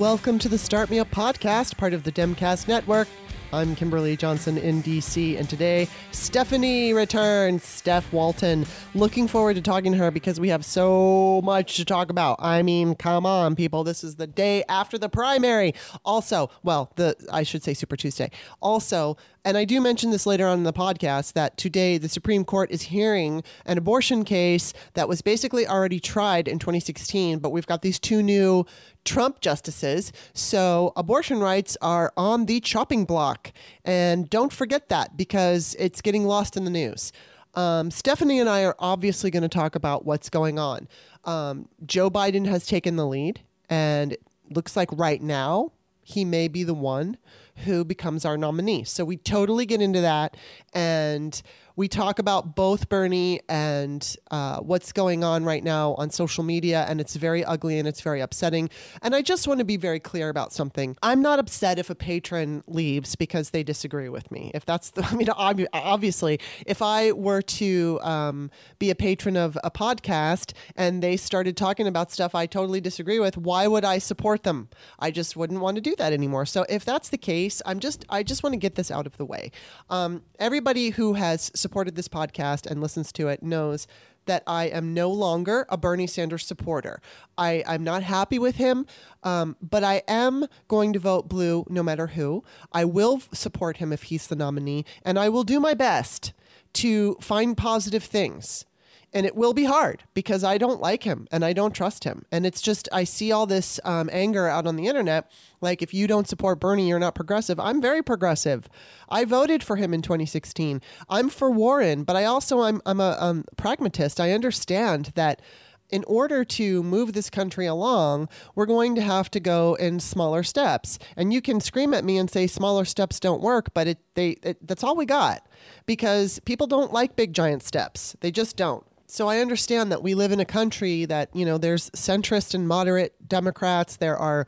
Welcome to the Start Me Up podcast, part of the Demcast Network. I'm Kimberly Johnson in DC, and today Stephanie returns. Steph Walton. Looking forward to talking to her because we have so much to talk about. I mean, come on, people. This is the day after the primary. Also, well, the I should say Super Tuesday. Also, and I do mention this later on in the podcast that today the Supreme Court is hearing an abortion case that was basically already tried in 2016, but we've got these two new Trump justices. So abortion rights are on the chopping block. And don't forget that because it's getting lost in the news. Um, Stephanie and I are obviously going to talk about what's going on. Um, Joe Biden has taken the lead, and looks like right now he may be the one who becomes our nominee. So we totally get into that. And we talk about both Bernie and uh, what's going on right now on social media, and it's very ugly and it's very upsetting. And I just want to be very clear about something. I'm not upset if a patron leaves because they disagree with me. If that's the, I mean, ob- obviously, if I were to um, be a patron of a podcast and they started talking about stuff I totally disagree with, why would I support them? I just wouldn't want to do that anymore. So if that's the case, I'm just, I just want to get this out of the way. Um, everybody who has supported this podcast and listens to it knows that I am no longer a Bernie Sanders supporter. I, I'm not happy with him, um, but I am going to vote blue no matter who. I will support him if he's the nominee, and I will do my best to find positive things and it will be hard because I don't like him and I don't trust him. And it's just, I see all this um, anger out on the internet. Like, if you don't support Bernie, you're not progressive. I'm very progressive. I voted for him in 2016. I'm for Warren, but I also, I'm, I'm a um, pragmatist. I understand that in order to move this country along, we're going to have to go in smaller steps. And you can scream at me and say smaller steps don't work, but it, they, it, that's all we got because people don't like big giant steps. They just don't. So I understand that we live in a country that, you know, there's centrist and moderate Democrats, there are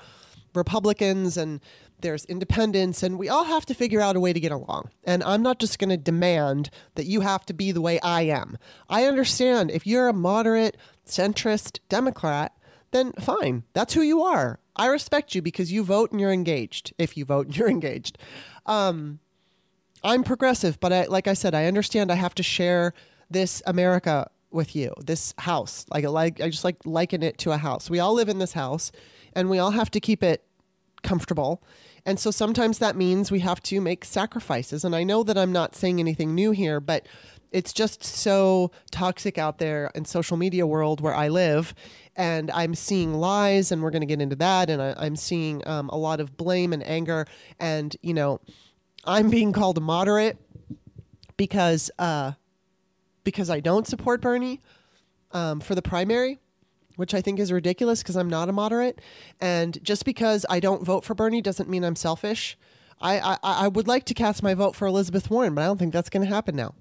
Republicans and there's independents, and we all have to figure out a way to get along. And I'm not just going to demand that you have to be the way I am. I understand if you're a moderate, centrist Democrat, then fine, that's who you are. I respect you because you vote and you're engaged. If you vote and you're engaged. Um, I'm progressive, but I, like I said, I understand I have to share this America with you. This house, like like I just like liken it to a house. We all live in this house, and we all have to keep it comfortable. And so sometimes that means we have to make sacrifices. And I know that I'm not saying anything new here, but it's just so toxic out there in social media world where I live. And I'm seeing lies, and we're going to get into that. And I, am seeing um, a lot of blame and anger. And, you know, I'm being called a moderate because uh, because I don't support Bernie um, for the primary, which I think is ridiculous because I'm not a moderate. And just because I don't vote for Bernie doesn't mean I'm selfish. I, I, I would like to cast my vote for Elizabeth Warren, but I don't think that's going to happen now.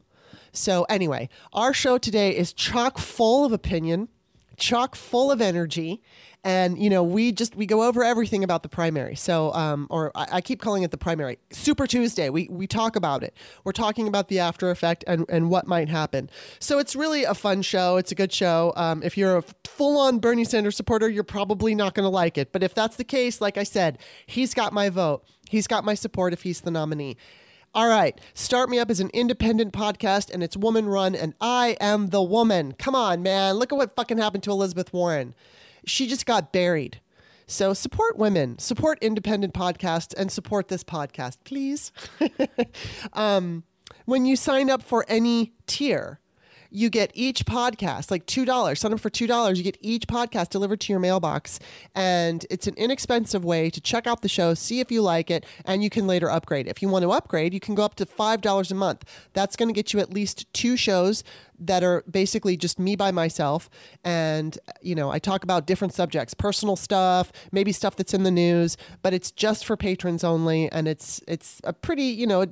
So, anyway, our show today is chock full of opinion, chock full of energy, and you know we just we go over everything about the primary. So, um, or I, I keep calling it the primary Super Tuesday. We we talk about it. We're talking about the after effect and and what might happen. So it's really a fun show. It's a good show. Um, if you're a full on Bernie Sanders supporter, you're probably not going to like it. But if that's the case, like I said, he's got my vote. He's got my support if he's the nominee. All right, Start Me Up is an independent podcast and it's woman run, and I am the woman. Come on, man. Look at what fucking happened to Elizabeth Warren. She just got buried. So support women, support independent podcasts, and support this podcast, please. um, when you sign up for any tier, you get each podcast like $2 sign up for $2 you get each podcast delivered to your mailbox. And it's an inexpensive way to check out the show see if you like it and you can later upgrade. If you want to upgrade you can go up to $5 a month. That's going to get you at least two shows that are basically just me by myself. And you know i talk about different subjects personal stuff maybe stuff that's in the news but it's just for patrons only. And it's it's a pretty you know a,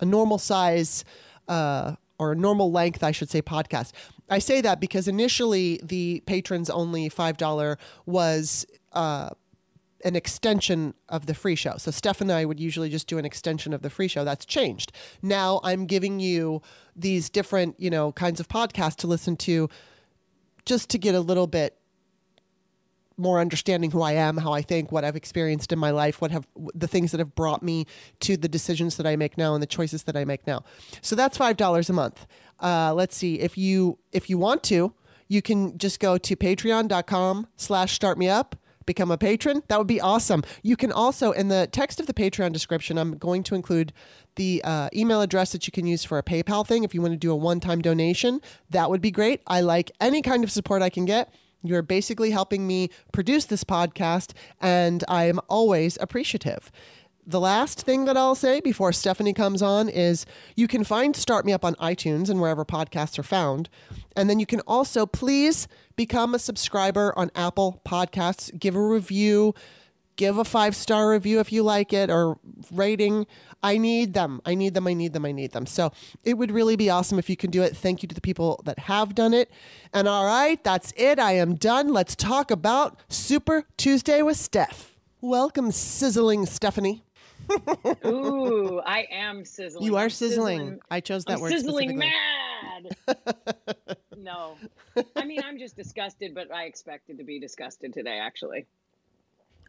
a normal size uh, or a normal length, I should say, podcast. I say that because initially the patrons only $5 was uh, an extension of the free show. So Steph and I would usually just do an extension of the free show. That's changed. Now I'm giving you these different, you know, kinds of podcasts to listen to just to get a little bit more understanding who I am, how I think, what I've experienced in my life, what have the things that have brought me to the decisions that I make now and the choices that I make now. So that's five dollars a month. Uh, let's see if you if you want to, you can just go to patreon.com slash start me up become a patron. That would be awesome. You can also in the text of the patreon description i'm going to include the uh, email address that you can use for a paypal thing. If you want to do a one-time donation that would be great. I like any kind of support i can get you're basically helping me produce this podcast, and I am always appreciative. The last thing that I'll say before Stephanie comes on is you can find Start Me Up on iTunes and wherever podcasts are found. And then you can also please become a subscriber on Apple Podcasts, give a review, give a five star review if you like it or rating. I need them. I need them. I need them. I need them. So it would really be awesome if you can do it. Thank you to the people that have done it. And all right, that's it. I am done. Let's talk about Super Tuesday with Steph. Welcome, sizzling Stephanie. Ooh, I am sizzling. You are I'm sizzling. I chose that I'm word sizzling mad. no, I mean I'm just disgusted, but I expected to be disgusted today. Actually,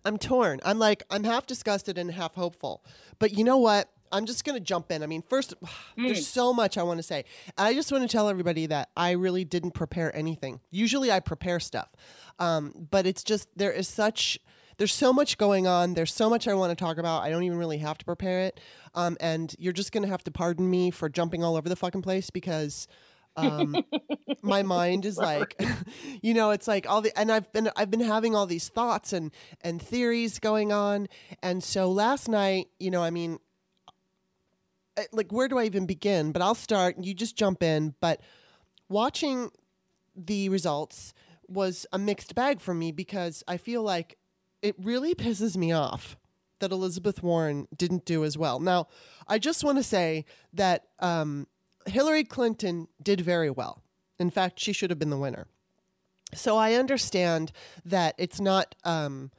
I'm torn. I'm like, I'm half disgusted and half hopeful. But you know what? I'm just going to jump in. I mean, first, there's so much I want to say. I just want to tell everybody that I really didn't prepare anything. Usually I prepare stuff. Um, but it's just, there is such, there's so much going on. There's so much I want to talk about. I don't even really have to prepare it. Um, and you're just going to have to pardon me for jumping all over the fucking place because um, my mind is like you know it's like all the and i've been i've been having all these thoughts and and theories going on. And so last night you know i mean like where do i even begin? But i'll start and you just jump in. But watching the results was a mixed bag for me because i feel like it really pisses me off that elizabeth warren didn't do as well. Now i just want to say that um, Hillary Clinton did very well. In fact, she should have been the winner. So I understand that it's not. Um,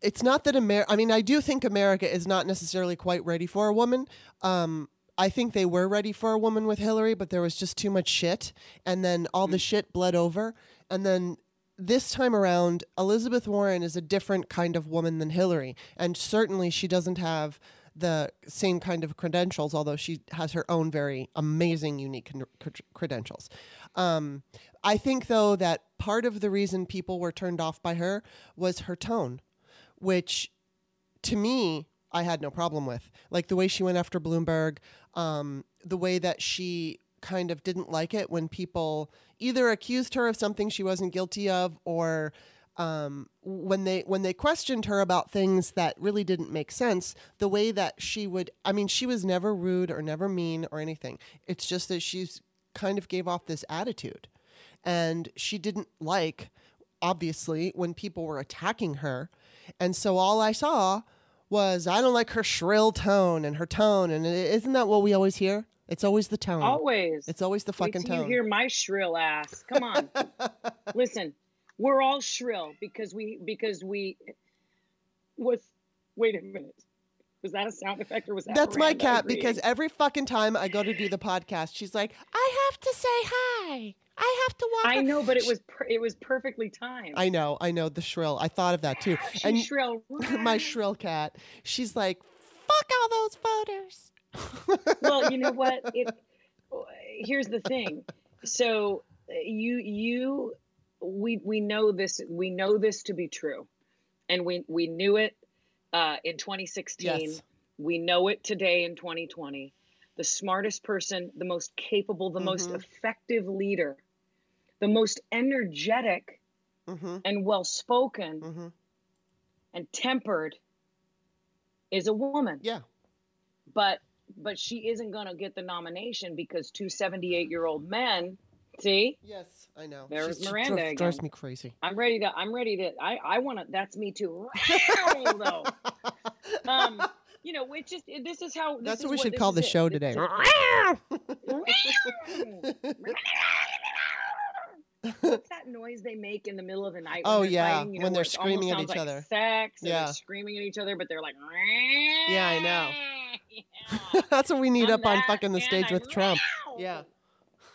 it's not that America. I mean, I do think America is not necessarily quite ready for a woman. Um, I think they were ready for a woman with Hillary, but there was just too much shit, and then all the shit bled over, and then this time around, Elizabeth Warren is a different kind of woman than Hillary, and certainly she doesn't have the same kind of credentials, although she has her own very amazing, unique credentials. Um, I think, though, that part of the reason people were turned off by her was her tone, which to me, I had no problem with. Like the way she went after Bloomberg, um, the way that she kind of didn't like it when people either accused her of something she wasn't guilty of or um, when they when they questioned her about things that really didn't make sense, the way that she would I mean, she was never rude or never mean or anything. It's just that she's kind of gave off this attitude. And she didn't like, obviously, when people were attacking her. And so all I saw was I don't like her shrill tone and her tone. And isn't that what we always hear? It's always the tone. Always. It's always the fucking tone. You hear my shrill ass. Come on. Listen, we're all shrill because we because we was wait a minute. Was that a sound effect or was that That's my cat because every fucking time I go to do the podcast, she's like, I have to say hi. I have to walk. I know, but it was per- it was perfectly timed. I know, I know the shrill. I thought of that too. She's and shrill. my shrill cat, she's like, fuck all those voters. well, you know what? It here's the thing. So uh, you you we we know this we know this to be true, and we we knew it uh, in 2016. Yes. We know it today in 2020. The smartest person, the most capable, the most Mhm. effective leader, the most energetic hmm and well spoken hmm and tempered is a woman. Yeah. but but she isn't going to get the nomination because two 78 year old men see Yes, I know. There's She's- she Miranda dri- drives again. me crazy. i'm ready to i'm ready to i i want to that's me too though um you know it's just this is how this That's is what we should this call the show This today. What's that noise they make in the middle of the night? when Oh, they're yeah, fighting, you know, when they're where it almost screaming at each like other. Sex. and Yeah. they're screaming at each other, but they're like. Yeah, I know. Yeah. That's what we need I'm up on fucking the and stage I'm with Trump. loud. Yeah.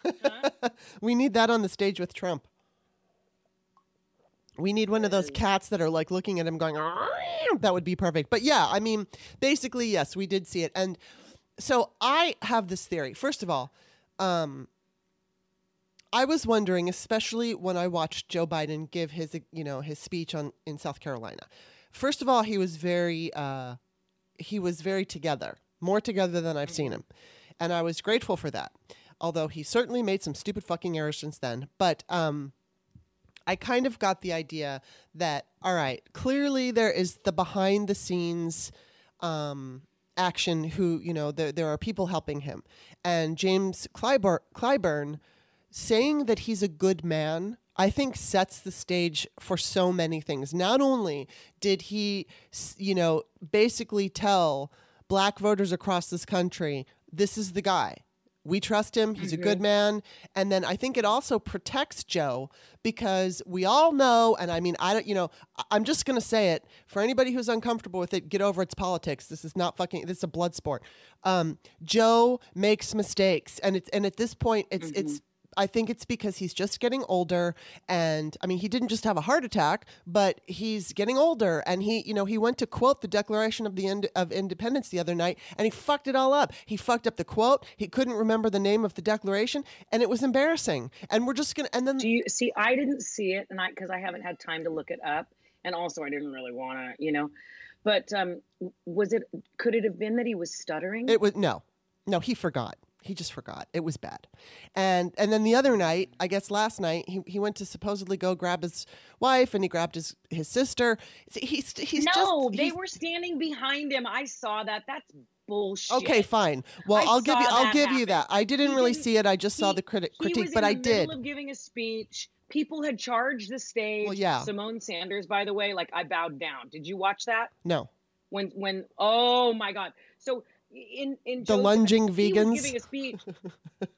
Huh? we need that on the stage with Trump. We need one of those cats that are like looking at him going, that would be perfect. But yeah, I mean, basically, yes, we did see it. And so I have this theory. First of all, um, I was wondering, especially when I watched Joe Biden give his, you know, his speech on in South Carolina. First of all, he was very, uh, he was very together, more together than I've seen him, and I was grateful for that. Although he certainly made some stupid fucking errors since then, but um, I kind of got the idea that all right, clearly there is the behind the scenes um, action. Who you know there there are people helping him, and James Clyburn, Clyburn saying that he's a good man. I think sets the stage for so many things. Not only did he, you know, basically tell black voters across this country, this is the guy. We trust him. He's a good man. And then I think it also protects Joe because we all know, and I mean, I don't, you know, I'm just going to say it for anybody who's uncomfortable with it, get over its politics. This is not fucking, this is a blood sport. Um, Joe makes mistakes. And it's, and at this point, it's, it's, I think it's because he's just getting older and I mean he didn't just have a heart attack but he's getting older and he you know he went to quote the Declaration of the Ind- of Independence the other night and he fucked it all up. He fucked up the quote. He couldn't remember the name of the declaration and it was embarrassing. And we're just going to and then Do you see? I didn't see it, and I because I haven't had time to look it up, and also I didn't really want to, you know. But um, was it? Could it have been that he was stuttering? It was no, no. He forgot. He just forgot. It was bad. And and then the other night, I guess last night, he, he went to supposedly go grab his wife, and he grabbed his his sister. He's he's no, just they he's- were standing behind him. I saw that. That's bullshit. Okay, fine. Well, I I'll give you I'll give you that. I didn't He really didn't- see it. I just saw he- the criti- He critique, was but in I the did. of giving a speech. People had charged the stage. Well, yeah. Symone Sanders, by the way, like I bowed down. Did you watch that? No. When when oh my god. So in in The defense, lunging vegans? giving a speech.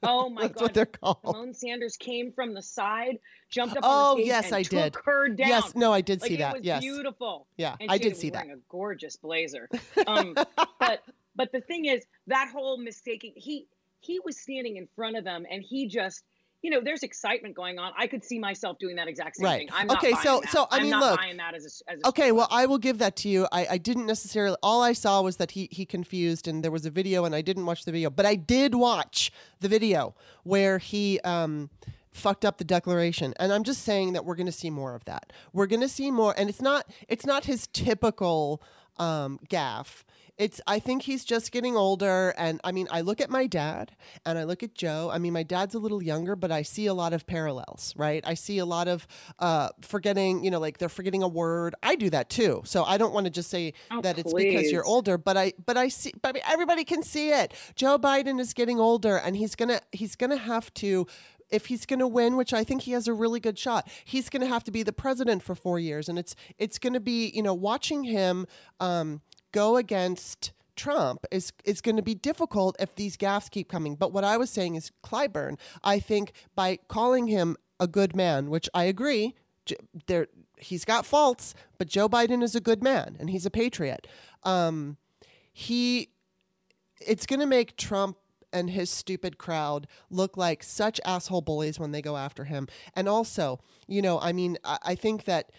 Oh my That's god. what they're called. Symone Sanders came from the side, jumped up Oh, on the stage, yes, and I took did. her down. Yes, no, I did like, see it that. was Yes. beautiful. Yeah, I did see that. a gorgeous blazer. Um, but but the thing is, that whole mistaking he he was standing in front of them, and he just. You know, there's excitement going on. I could see myself doing that exact same Right. thing. I'm Okay, so- that. so, I mean, not look. as a, as a Okay, well, I will give that to you. I, I didn't necessarily. All I saw was that he he confused, and there was a video, and I didn't watch the video, but I did watch the video where he um fucked up the declaration, and I'm just saying that we're going to see more of that. We're going to see more, and it's not it's not his typical um gaffe. It's I think he's just getting older and I mean I look at my dad and I look at Joe. I mean my dad's a little younger but I see a lot of parallels, right? I see a lot of uh forgetting, you know, like they're forgetting a word. I do that too. So I don't want to just say Oh, that it's because you're older, but I but I see but I mean, everybody can see it. Joe Biden is getting older and he's going to he's going to have to if he's going to win, which I think he has a really good shot, he's going to have to be the president for four years, and it's it's going to be you know watching him um, go against Trump is is going to be difficult if these gaffes keep coming. But what I was saying is Clyburn, I think by calling him a good man, which I agree. There he's got faults, but Joe Biden is a good man and he's a patriot. Um, he, it's going to make Trump and his stupid crowd look like such asshole bullies when they go after him. And also, you know, I mean, I, I think that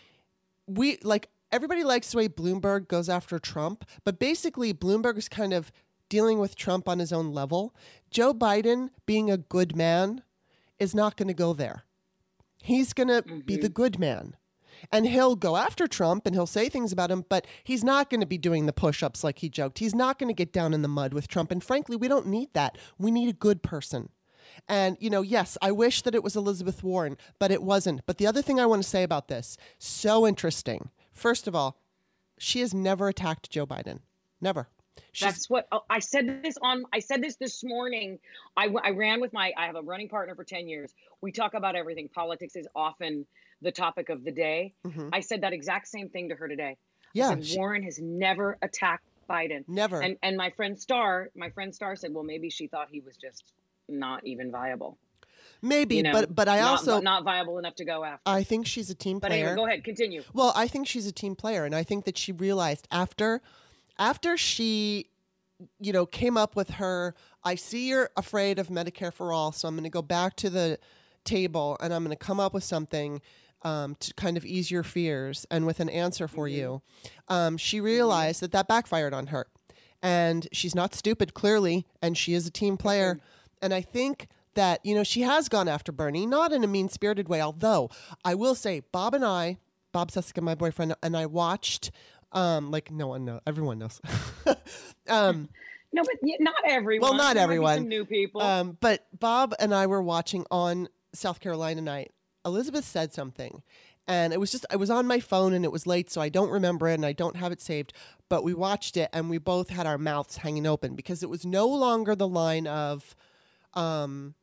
we like everybody likes the way Bloomberg goes after Trump, but basically Bloomberg is kind of dealing with Trump on his own level. Joe Biden, being a good man, is not going to go there. He's going to be the mm-hmm. good man. And he'll go after Trump and he'll say things about him, but he's not going to be doing the push ups like he joked. He's not going to get down in the mud with Trump. And frankly, we don't need that. We need a good person. And, you know, yes, I wish that it was Elizabeth Warren, but it wasn't. But the other thing I want to say about this, so interesting. First of all, she has never attacked Joe Biden. Never. She's, That's what oh, I said this on. I said this this morning. I, I ran with my. I have a running partner for ten years. We talk about everything. Politics is often the topic of the day. Mhm. I said that exact same thing to her today. Yeah, said, she- Warren has never attacked Biden. never. And and my friend Star, my friend Star said, well, maybe she thought he was just not even viable. Maybe, You know, but but I not, also not viable enough to go after. I think she's a team but player. anyway, go ahead, continue. Well, I think she's a team player, and I think that she realized after, after she, you know, came up with her. I see you're afraid of Medicare for all, so I'm going to go back to the table and I'm going to come up with something um, to kind of ease your fears and with an answer for you. Um, she realized that that backfired on her, and she's not stupid clearly, and she is a team player, and I think. That you know she has gone after Bernie, not in a mean-spirited way. Although I will say, Bob and I, Bob Suska, my boyfriend, and I watched. Um, like no one knows, everyone knows. um, No, but not everyone. Well, not There everyone. new people. um, but Bob and I were watching on South Carolina night. Elizabeth said something, and it was just I was on my phone and it was late, so I don't remember it and I don't have it saved. But we watched it and we both had our mouths hanging open because it was no longer the line of, um,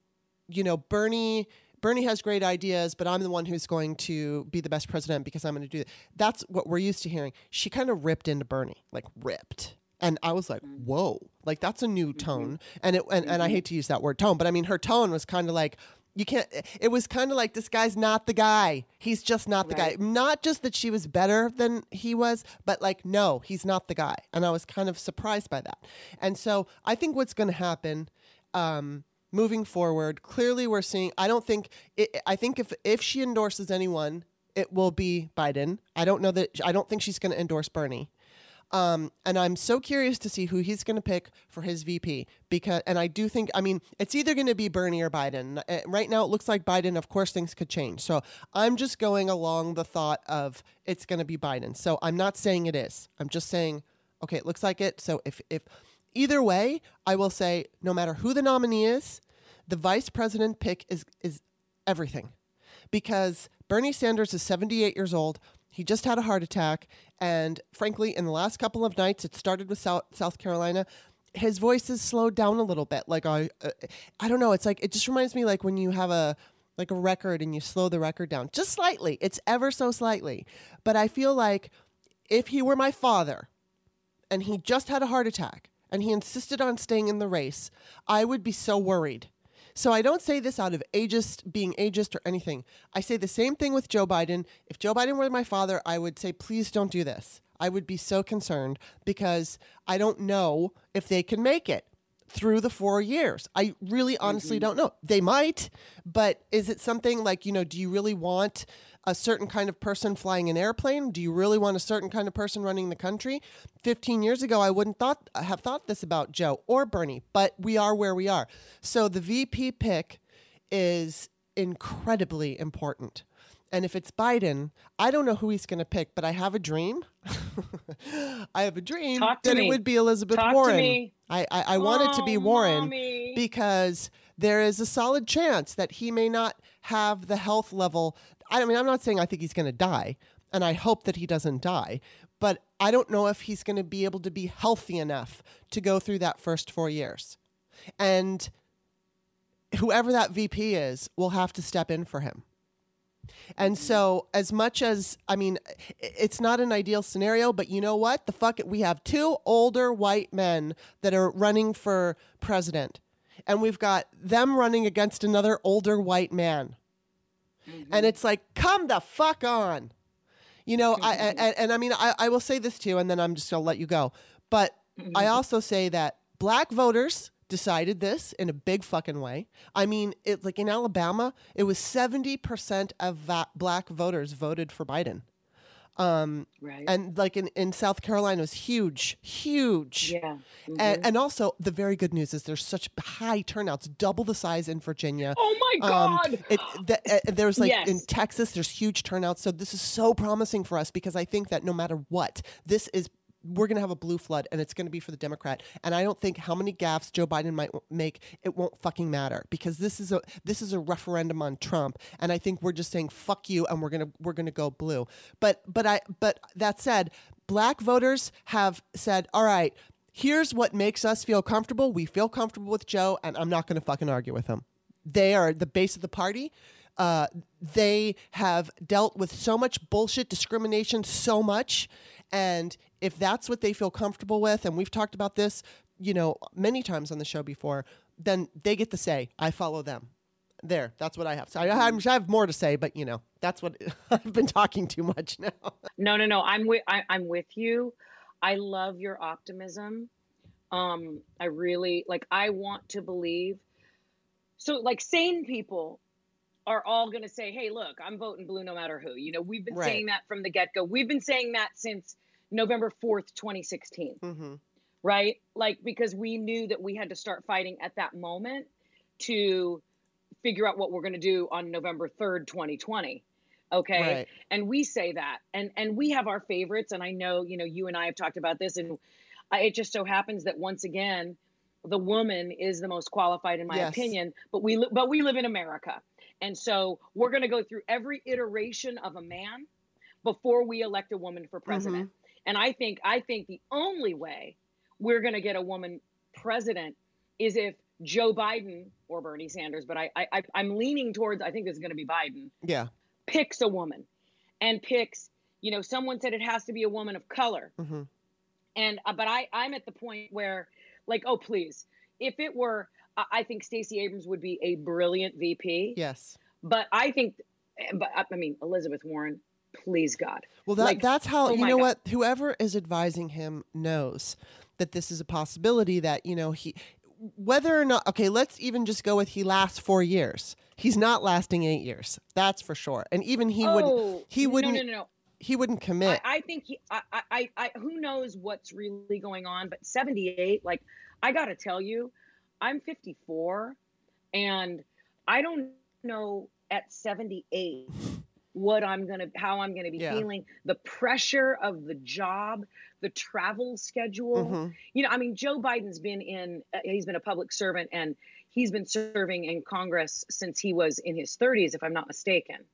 you know, Bernie. Bernie has great ideas, but I'm the one who's going to be the best president because I'm going to do that. That's what we're used to hearing. She kind of ripped into Bernie, like ripped. And I was like, mm-hmm. whoa, like that's a new mm-hmm. tone. And it and, and I mm-hmm. hate to use that word tone, but I mean her tone was kind of like you can't it was kind of like this guy's not the guy. He's just not the Right. guy. Not just that she was better than he was, but like no, he's not the guy. And I was kind of surprised by that. And so I think what's going to happen um moving forward, clearly we're seeing I don't think it, I think if if she endorses anyone, it will be Biden. I don't know that I don't think she's going to endorse Bernie. Um, and I'm so curious to see who he's going to pick for his VP because, and I do think, I mean, it's either going to be Bernie or Biden. Uh, Right now, it looks like Biden. Of course, things could change. So I'm just going along the thought of it's going to be Biden. So I'm not saying it is. I'm just saying, okay, it looks like it. So if if either way, I will say, no matter who the nominee is, the vice president pick is is everything because Bernie Sanders is 78 years old. He just had a heart attack. And frankly, in the last couple of nights, it started with South, South Carolina. His voice has slowed down a little bit. Like I, uh, I don't know. It's like it just reminds me like when you have a like a record and you slow the record down just slightly. It's ever so slightly. But I feel like if he were my father, and he just had a heart attack, and he insisted on staying in the race, I would be so worried. So I don't say this out of ageist, being ageist or anything. I say the same thing with Joe Biden. If Joe Biden were my father, I would say, please don't do this. I would be so concerned because I don't know if they can make it through the four years. I really honestly mm-hmm. don't know. They might, but is it something like, you know, do you really want a certain kind of person flying an airplane? Do you really want a certain kind of person running the country? 15 years ago, I wouldn't thought have thought this about Joe or Bernie, but we are where we are. So the VP pick is incredibly important. And if it's Biden, I don't know who he's going to pick, but I have a dream. I have a dream that it would be Elizabeth Talk Warren. me. I, I, I want it to be Oh, Warren mommy. because there is a solid chance that he may not have the health level. I mean, I'm not saying I think he's going to die, and I hope that he doesn't die, but I don't know if he's going to be able to be healthy enough to go through that first four years. And whoever that VP is will have to step in for him. And so, as much as I mean, it's not an ideal scenario, but you know what? The fuck it, we have two older white men that are running for president, and we've got them running against another older white man. And it's like, come the fuck on. You know, I Mm-hmm. and, and I mean I, I will say this too, and then I'm just gonna let you go. But Mm-hmm. I also say that black voters decided this in a big fucking way. I mean, it like in Alabama, it was 70% of va- black voters voted for Biden. Um, Right. and like in, in South Carolina, it was huge, huge. yeah. Mhm. And, and also, the very good news is there's such high turnouts, double the size in Virginia. oh my Um, God. it, the, uh, there's like in Texas, there's huge turnouts. So this is so promising for us because I think that no matter what, this is we're going to have a blue flood and it's going to be for the Democrat. And I don't think how many gaffes Joe Biden might make, it won't fucking matter because this is a this is a referendum on Trump. And I think we're just saying fuck you and we're going to we're going to go blue. But but I but that said, black voters have said, "All right, here's what makes us feel comfortable. We feel comfortable with Joe and I'm not going to fucking argue with him." They are the base of the party. Uh, they have dealt with so much bullshit, discrimination, so much. And if that's what they feel comfortable with, and we've talked about this, you know, many times on the show before, then they get to say, I follow them. There, that's what I have. So I, I'm- I have more to say, but you know, that's what I've been talking too much now. No, no, no. I'm with I, I'm with you. I love your optimism. Um, I really like. I want to believe. So, like, sane people are all going to say, "Hey, look, I'm voting blue no matter who." You know, we've been Right. saying that from the get go. We've been saying that since November fourth, 2016 hmm right? Like because we knew that we had to start fighting at that moment to figure out what we're going to do on November 3rd, 2020. Okay? Right. And we say that. And and we have our favorites and I know, you know, you and I have talked about this and I, it just so happens that once again the woman is the most qualified in my Yes. opinion, but we li- but we live in America. And so we're going to go through every iteration of a man before we elect a woman for president. And I think I think the only way we're going to get a woman president is if Joe Biden or Bernie Sanders, but I, I I'm leaning towards I think this is going to be Biden Yeah. picks a woman and picks you know someone said it has to be a woman of color hmm and uh, but I I'm at the point where like oh please if it were I, I think Stacey Abrams would be a brilliant VP Yes. but I think but I I mean Elizabeth Warren please God Well, that, Like, that's how oh you know God. what. Whoever is advising him knows that this is a possibility. That you know he, whether or not. Okay, let's even just go with he lasts four years. He's not lasting eight years. That's for sure. And even he would. oh he wouldn't no no no He wouldn't commit. I, I think he, I, I, I, I, who knows what's really going on, but 78, like, I got to tell you, I'm 54 and I don't know at 78 what I'm going to, how I'm going to be Yeah. feeling. The pressure of the job, the travel schedule. Mhm. You know, I mean, Joe Biden's been in, uh, he's been a public servant and he's been serving in Congress since he was in his 30s, if I'm not mistaken.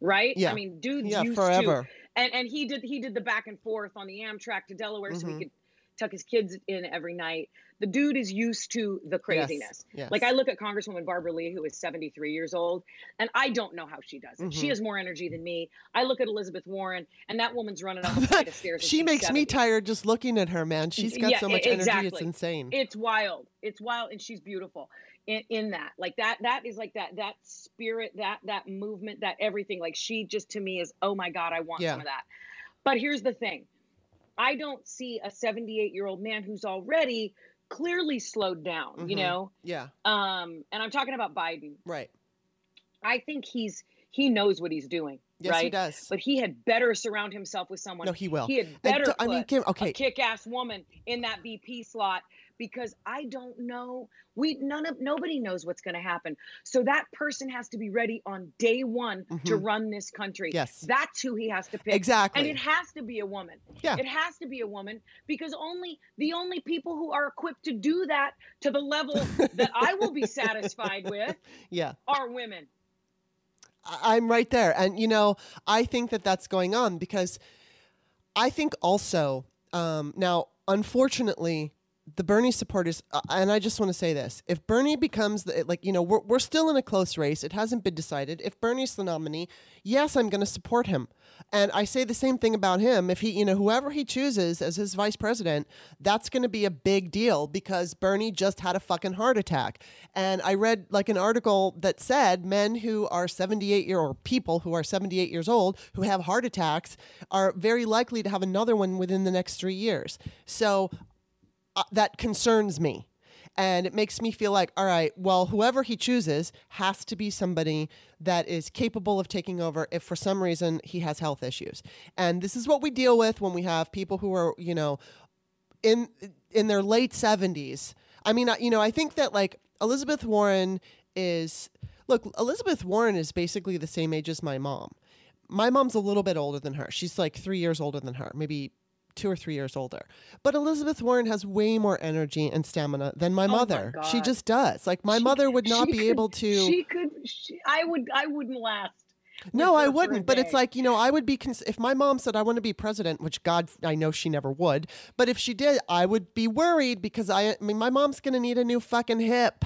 Right? Yeah. I mean, dude's Yeah, used to forever. and and he did he did the back and forth on the Amtrak to Delaware so Mhm. he could tuck his kids in every night. The dude is used to the craziness. Yes. Like I look at Congresswoman Barbara Lee, who is 73 years old, and I don't know how she does it. She Mhm. has more energy than me. I look at Elizabeth Warren, and that woman's running up the flight of stairs. she makes me tired just looking at her, man. She's got Yeah, so much energy. It's insane. It's wild. It's wild, and she's beautiful in, in that. Like that. That is like that. That spirit. That that movement. That everything. Like she just to me is. Oh my God, I want Yeah. some of that. But here's the thing. I don't see a 78 year old man who's already clearly slowed down. You Mhm. know. yeah. Um, and I'm talking about Biden. Right. I think he's he knows what he's doing. Yes, right. he does. But he had better surround himself with someone. no, he will. He had better. I mean, Kim. Okay. kick-ass woman in that VP slot because I don't know. We none of nobody knows what's going to happen. So that person has to be ready on day one to Mhm. run this country. Yes. that's who he has to pick. Exactly. And it has to be a woman. Yeah. It has to be a woman because only the only people who are equipped to do that to the level that I will be satisfied with yeah. are women. I'm right there. And, you know, I think that that's going on because I think also, um, now, unfortunately, the Bernie supporters, uh, and I just want to say this if Bernie becomes the, like, you know, we're, we're still in a close race, it hasn't been decided. If Bernie's the nominee, yes, I'm going to support him. And I say the same thing about him. If he, you know, whoever he chooses as his vice president, that's going to be a big deal because Bernie just had a fucking heart attack. And I read like an article that said men who are 78 year or people who are 78 years old who have heart attacks are very likely to have another one within the next three years. So uh, that concerns me. And it makes me feel like, all right, well, whoever he chooses has to be somebody that is capable of taking over if for some reason he has health issues. And this is what we deal with when we have people who are, you know, in in their late 70s. I mean, you know, I think that like Elizabeth Warren is look, Elizabeth Warren is basically the same age as my mom. My mom's a little bit older than her. She's like 3 years older than her, maybe two or three years older. But Elizabeth Warren has way more energy and stamina than my Oh my mother. she just does. Like my She- mother would not be could- able to. She could. She, I would. I wouldn't last. no, I her for a wouldn't. But it's like you know, I would be cons- if my mom said I want to be president, which God, I know she never would. But if she did, I would be worried because I, I mean, my mom's gonna need a new fucking hip.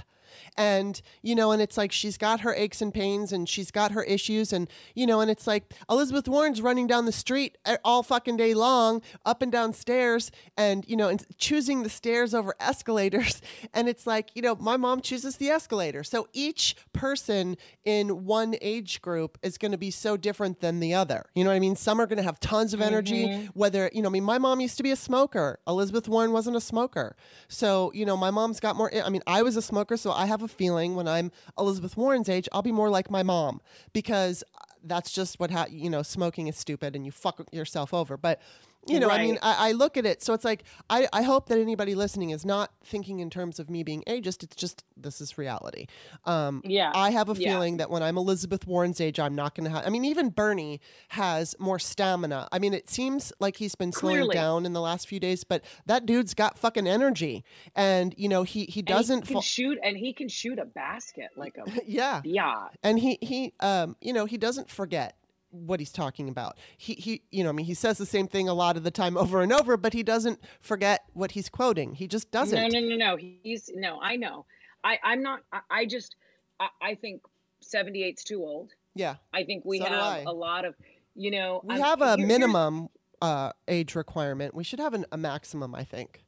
And, you know, and it's like she's got her aches and pains and she's got her issues. And, you know, and it's like Elizabeth Warren's running down the street all fucking day long, up and down stairs, and, you know, and choosing the stairs over escalators. And it's like, you know, my mom chooses the escalator. So each person in one age group is going to be so different than the other. You know what I mean? Some are going to have tons of energy, mm-hmm. whether, you know, I mean, my mom used to be a smoker. Elizabeth Warren wasn't a smoker. So, you know, my mom's got more, I mean, I was a smoker, so I have a feeling when I'm Elizabeth Warren's age, I'll be more like my mom because uh, that's just what, ha- you know, smoking is stupid and you fuck yourself over. But, you know, I mean, I, I look at it. So it's like, I, I hope that anybody listening is not thinking in terms of me being ageist. It's just, this is reality. Um, Yeah. I have a Yeah. feeling that when I'm Elizabeth Warren's age, I'm not going to have. I mean, even Bernie has more stamina. I mean, it seems like he's been slowing Clearly. down in the last few days, but that dude's got fucking energy, and you know he he doesn't. He can fa- shoot, and he can shoot a basket like a yeah, yeah. and he he um you know he doesn't forget what he's talking about. He he you know I mean he says the same thing a lot of the time over and over, but he doesn't forget what he's quoting. He just doesn't. No, no, no, no. He's no. I know. I I'm not. I, I just. I, I think 78's too old. Yeah, I think we So have a lot of. You know. we I'm- have a minimum uh, age requirement. We should have an, a maximum, I think.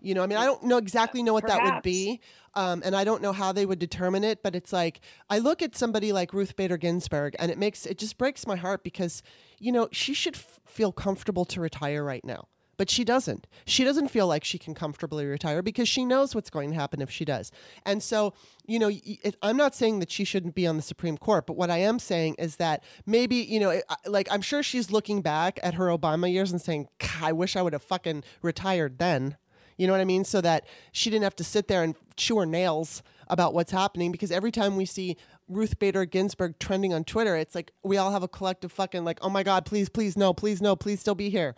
You know, I mean, I don't know exactly know what that would be, um, and I don't know how they would determine it. But it's like I look at somebody like Ruth Bader Ginsburg, and it makes it just breaks my heart because you know she should f- feel comfortable to retire right now, but she doesn't. She doesn't feel like she can comfortably retire because she knows what's going to happen if she does. And so, you know, it, I'm not saying that she shouldn't be on the Supreme Court, but what I am saying is that maybe, you know, it, like I'm sure she's looking back at her Obama years and saying, I wish I would have fucking retired then. You know what I mean? So that she didn't have to sit there and chew her nails about what's happening because every time we see Ruth Bader Ginsburg trending on Twitter, it's like we all have a collective fucking like, oh my God, please, please, no, please, no, please still be here.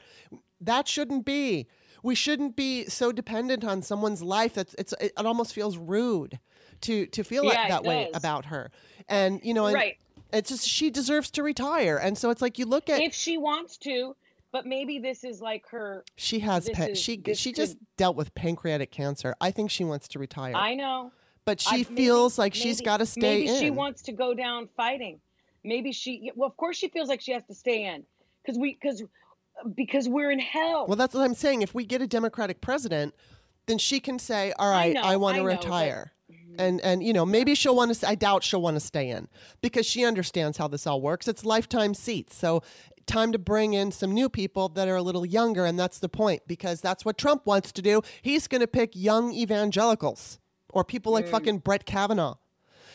That shouldn't be. We shouldn't be so dependent on someone's life that's it's it, it almost feels rude to to feel like Yeah, it that way does. about her. And you know, and Right. it's just she deserves to retire. And so it's like you look at If she wants to, but maybe this is like her. she has pa- is- she she could- just dealt with pancreatic cancer. I think she wants to retire. I know. but I- she maybe- feels like she's got to stay maybe in. she wants to go down fighting. Maybe she. Well, of course she feels like she has to stay in because we because because we're in hell. well, that's what I'm saying. If we get a Democratic president, then she can say, "All right, I, know, want to I know, but- retire." Mm-hmm. And and you know maybe she'll want to. I doubt she'll want to stay in because she understands how this all works. It's lifetime seats, so time to bring in some new people that are a little younger, and that's the point because that's what Trump wants to do. He's going to pick young evangelicals or people like fucking Brett Kavanaugh.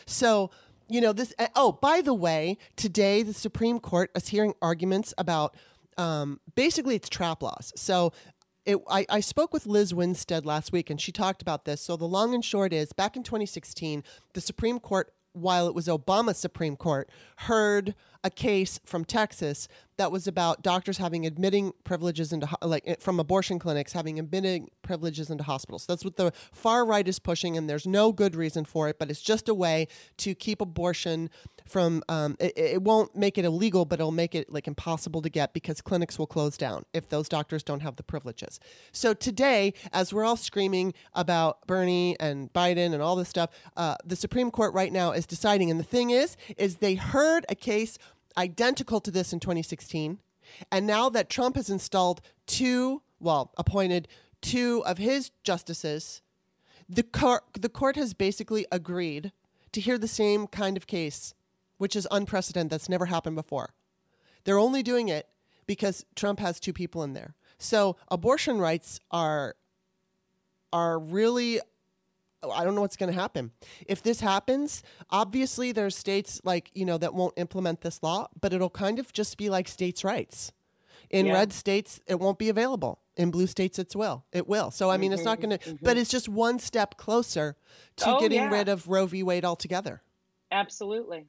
So, you know, this. uh, Oh, by the way, today the Supreme Court is hearing arguments about um, basically it's trap laws. So, it, I, I spoke with Lizz Winstead last week and she talked about this. So, the long and short is back in 2016, the Supreme Court, while it was Obama's Supreme Court, heard a case from Texas that was about doctors having admitting privileges into like eh, from abortion clinics having admitting privileges into hospitals. That's what the far right is pushing, and there's no good reason for it, but it's just a way to keep abortion from. Um, it, it won't make it illegal, but it'll make it like impossible to get because clinics will close down if those doctors don't have the privileges. So today, as we're all screaming about Bernie and Biden and all this stuff, uh, the Supreme Court right now is deciding, and the thing is, is they heard a case identical to this in 2016. And now that Trump has installed two, well, appointed two of his justices, the court, the court has basically agreed to hear the same kind of case, which is unprecedented. That's never happened before. They're only doing it because Trump has two people in there. So abortion rights are are really I don't know what's going to happen. If this happens, obviously there are states like, you know, that won't implement this law, but it'll kind of just be like states' rights. In Yeah. red states, it won't be available. In blue states, it's will. It will. So I mean, it's not going to. But it's just one step closer to Mm-hmm, Oh, getting yeah. rid of Roe v. Wade altogether. Absolutely.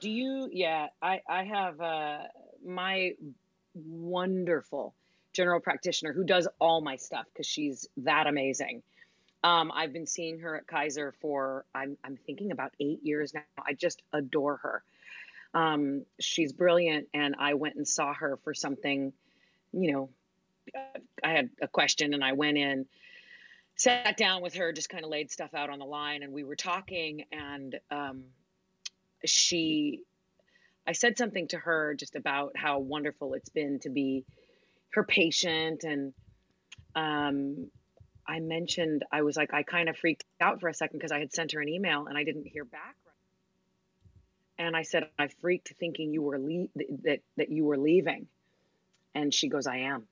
Do you? Yeah, I I have uh, my wonderful general practitioner who does all my stuff because she's that amazing. Um, I've been seeing her at Kaiser for I'm I'm thinking about eight years now. I just adore her. Um, she's brilliant, and I went and saw her for something. You know, I had a question, and I went in, sat down with her, just kind of laid stuff out on the line, and we were talking, and um, she I said something to her just about how wonderful it's been to be her patient and um I mentioned I was like I kind of freaked out for a second because I had sent her an email and I didn't hear back. And I said I freaked thinking you were le- that that you were leaving. And she goes I am.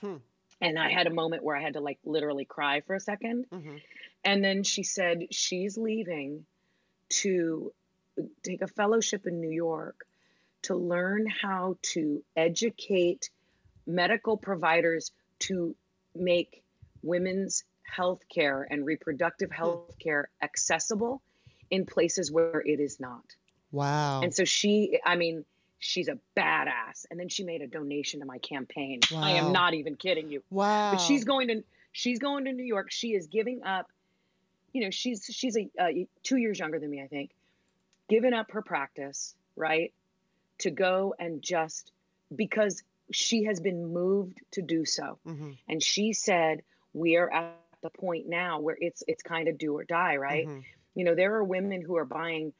Hmm. And I had a moment where I had to like literally cry for a second. Mhm. And then she said she's leaving to take a fellowship in New York to learn how to educate medical providers to make women's health care and reproductive health care accessible in places where it is not. Wow. And so she, I mean, she's a badass. And then she made a donation to my campaign. I am not even kidding you wow. but she's going to she's going to New York. She is giving up. You know, she's she's a uh, two years younger than me, I think. Giving up her practice, right, to go and just because she has been moved to do so, Mhm. and she said we are at the point now where it's it's kind of do or die, right? Mhm. You know, there are women who are buying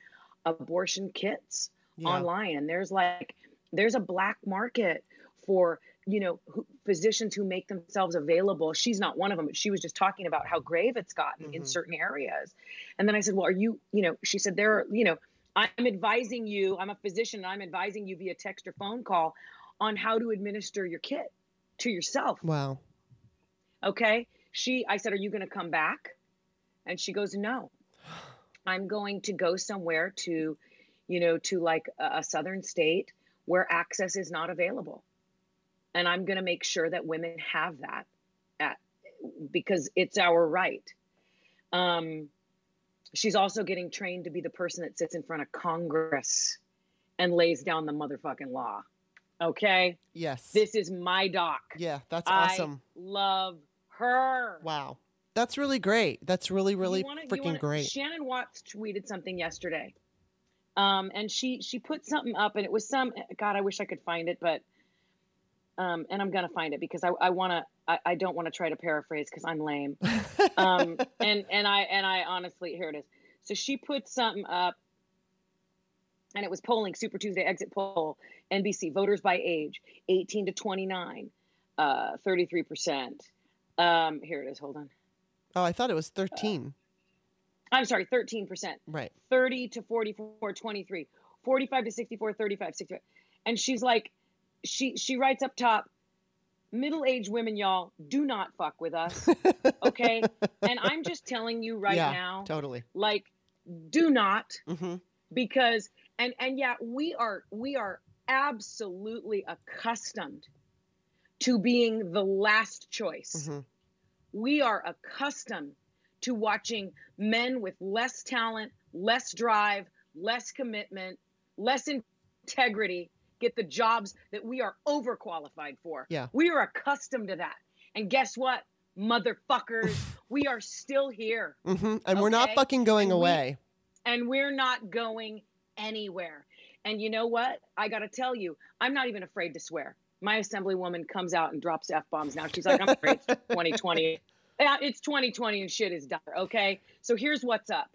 abortion kits Yeah. online and there's like there's a black market for you know who, physicians who make themselves available she's not one of them but she was just talking about how grave it's gotten in Mhm. certain areas and then i said well are you you know she said there are you know i'm advising you i'm a physician and i'm advising you via text or phone call on how to administer your kit to yourself Wow. Okay? She i said are you going to come back? And she goes no. I'm going to go somewhere to you know to like a, a southern state where access is not available. And i'm going to make sure that women have that at, because it's our right. Um, she's also getting trained to be the person that sits in front of congress and lays down the motherfucking law. Okay? Yes. this is my doc. Yeah, that's I awesome. love her Wow. That's really great. That's really, really wanna- freaking wanna- great. Shannon Watts tweeted something yesterday, um, and she she put something up, and it was some God. I wish I could find it, but um, and I'm gonna find it because I I want to. I, I don't want to try to paraphrase because I'm lame. Um, and and I and I honestly here it is. So she put something up, and it was polling Super Tuesday exit poll NBC voters by age 18 to 29, uh, 33 percent. Um, here it is. Hold on. oh, I thought it was 13. I'm sorry, 13%. right. 30 to 44 23 45 to 64 35 65 and she's like she she writes up top middle-aged women y'all do not fuck with us okay and i'm just telling you right yeah, now Totally. like do not hmm because and and yeah we are we are absolutely accustomed to being the last choice hmm we are accustomed to watching men with less talent, less drive, less commitment, less integrity get the jobs that we are overqualified for. Yeah. We are accustomed to that. And guess what? Motherfuckers, we are still here Mm-hmm. And we're not fucking going and we- away. and we're not going anywhere. And you know what? I got to tell you, I'm not even afraid to swear. My assemblywoman comes out and drops F bombs now. She's like, I'm afraid it's 2020. Yeah, it's 2020 and shit is done. Okay. So here's what's up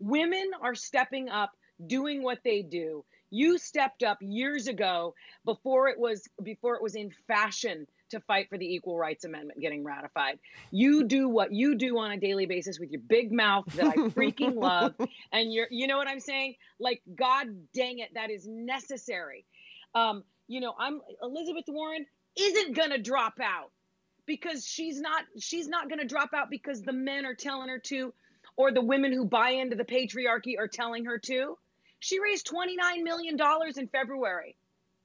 women are stepping up, doing what they do. You stepped up years ago before it was before it was in fashion to fight for the Equal Rights Amendment getting ratified. You do what you do on a daily basis with your big mouth that I freaking love. And you're, you know what I'm saying? Like, God dang it, that is necessary. Um, you know, I'm Elizabeth Warren isn't gonna drop out because she's not she's not gonna drop out because the men are telling her to, or the women who buy into the patriarchy are telling her to. She raised $29 million in February.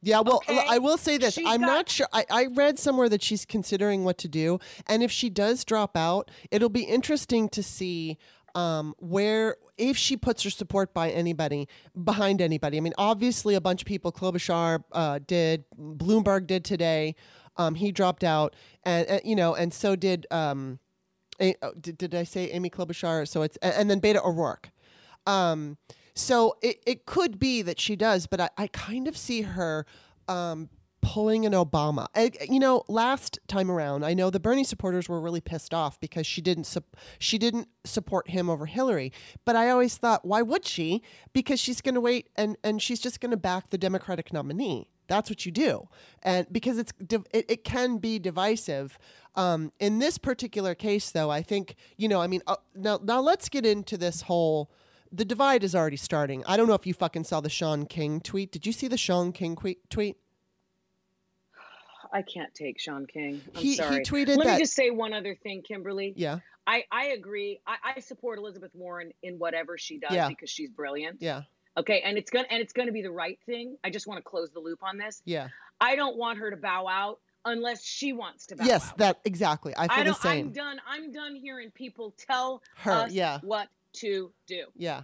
Yeah, well, Okay. I will say this. She's I'm got- not sure. I, I read somewhere that she's considering what to do. And if she does drop out, it'll be interesting to see um, where, if she puts her support by anybody, behind anybody. I mean, obviously, a bunch of people, Klobuchar uh, did, Bloomberg did today. Um, he dropped out. And, and, you know, and so did, um, A- oh, did, did I say Amy Klobuchar? So it's, and then Beto O'Rourke. Um, so it, it could be that she does, but I, I kind of see her um, pulling an Obama. I, you know, last time around, I know the Bernie supporters were really pissed off because she didn't sup- she didn't support him over Hillary. But I always thought, why would she? Because she's going to wait and and she's just going to back the Democratic nominee. That's what you do, and because it's it, it can be divisive. Um, in this particular case, though, I think you know. I mean, uh, now now let's get into this whole. The divide is already starting. I don't know if you fucking saw the Shaun King tweet. Did you see the Shaun King tweet? I can't take Shaun King. I'm He- he sorry. tweeted Let that- me just say one other thing, Kimberly. Yeah, I, I agree. I, I support Elizabeth Warren in whatever she does Yeah. because she's brilliant. yeah, Okay, and it's gonna and it's gonna be the right thing. I just want to close the loop on this. yeah. I don't want her to bow out unless she wants to bow yes, out. that exactly. I feel I the don't. I'm done. I'm done hearing people tell Her, us yeah. what to do. Yeah.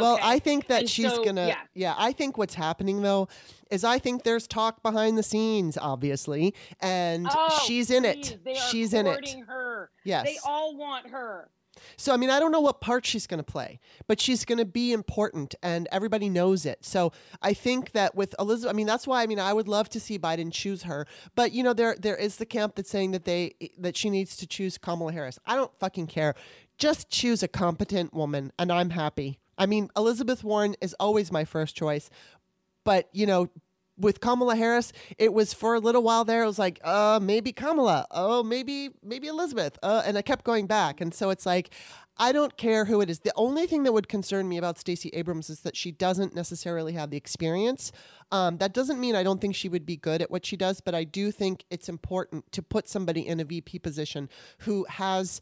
Well? I think that And she's so, gonna. yeah. I think what's happening though is I think there's talk behind the scenes, obviously, and Oh, she's in it. She's in it. Her. Yes. They all want her. So I mean, I don't know what part she's going to play, but she's going to be important, and everybody knows it. So I think that with Elizabeth, I mean, that's why I mean, I would love to see Biden choose her, but you know, there there is the camp that's saying that they that she needs to choose Kamala Harris. I don't fucking care. Just choose a competent woman, and I'm happy. I mean, Elizabeth Warren is always my first choice, but you know. With Kamala Harris, it was for a little while there. It was like, uh, maybe Kamala. Oh, maybe maybe Elizabeth. Uh, and I kept going back, and so it's like, I don't care who it is. The only thing that would concern me about Stacey Abrams is that she doesn't necessarily have the experience. Um, that doesn't mean I don't think she would be good at what she does, but I do think it's important to put somebody in a VP position who has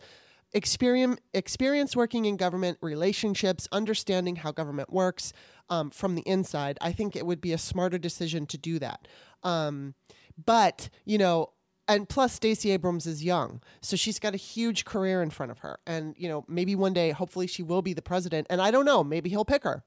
experience experience working in government relationships understanding how government works um, from the inside i think it would be a smarter decision to do that. Um, but you know and plus Stacey Abrams is young, so she's got a huge career in front of her. And you know, maybe one day, hopefully, she will be the president. And I don't know, maybe he'll pick her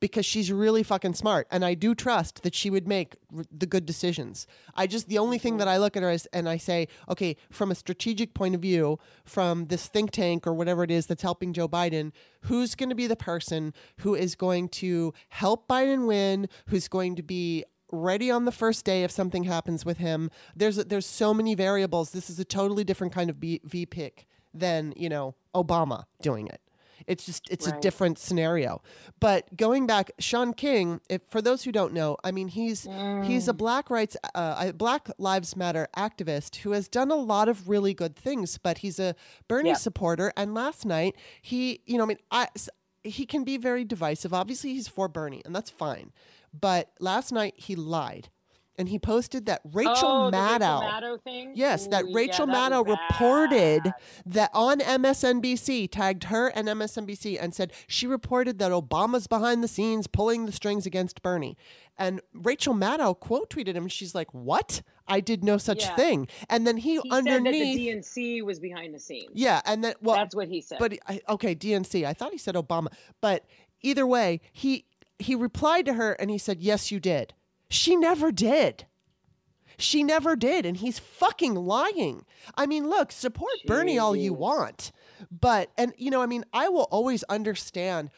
because she's really fucking smart. And I do trust that she would make r- the good decisions. I just the only thing mm-hmm. that I look at her as, and I say, okay, from a strategic point of view, from this think tank or whatever it is that's helping Joe Biden, who's going to be the person who is going to help Biden win? Who's going to be ready on the first day if something happens with him. There's there's so many variables. This is a totally different kind of B, V pick than you know Obama doing it. It's just it's a different scenario. But going back, Shaun King, if, for those who don't know, I mean he's he's a Black rights uh, a Black Lives Matter activist who has done a lot of really good things. But he's a Bernie Yeah. supporter, and last night he you know I mean I he can be very divisive. Obviously, he's for Bernie, and that's fine. But last night he lied, and he posted that Rachel oh, the Rachel Maddow. Maddow thing. Yes, that Ooh, Rachel yeah, Maddow was reported that on MSNBC, tagged her and MSNBC, and said she reported that Obama's behind the scenes pulling the strings against Bernie. And Rachel Maddow quote tweeted him. She's like, "What? I did no such Yeah. thing." And then he, He said that underneath, the DNC was behind the scenes. yeah, and then well, That's what he said. but okay, DNC. I thought he said Obama, but either way, he he replied to her and he said, "Yes, you did." She never did. She never did, and he's fucking lying. I mean, look, support Bernie all you want, but and you know, I mean, I will always understand.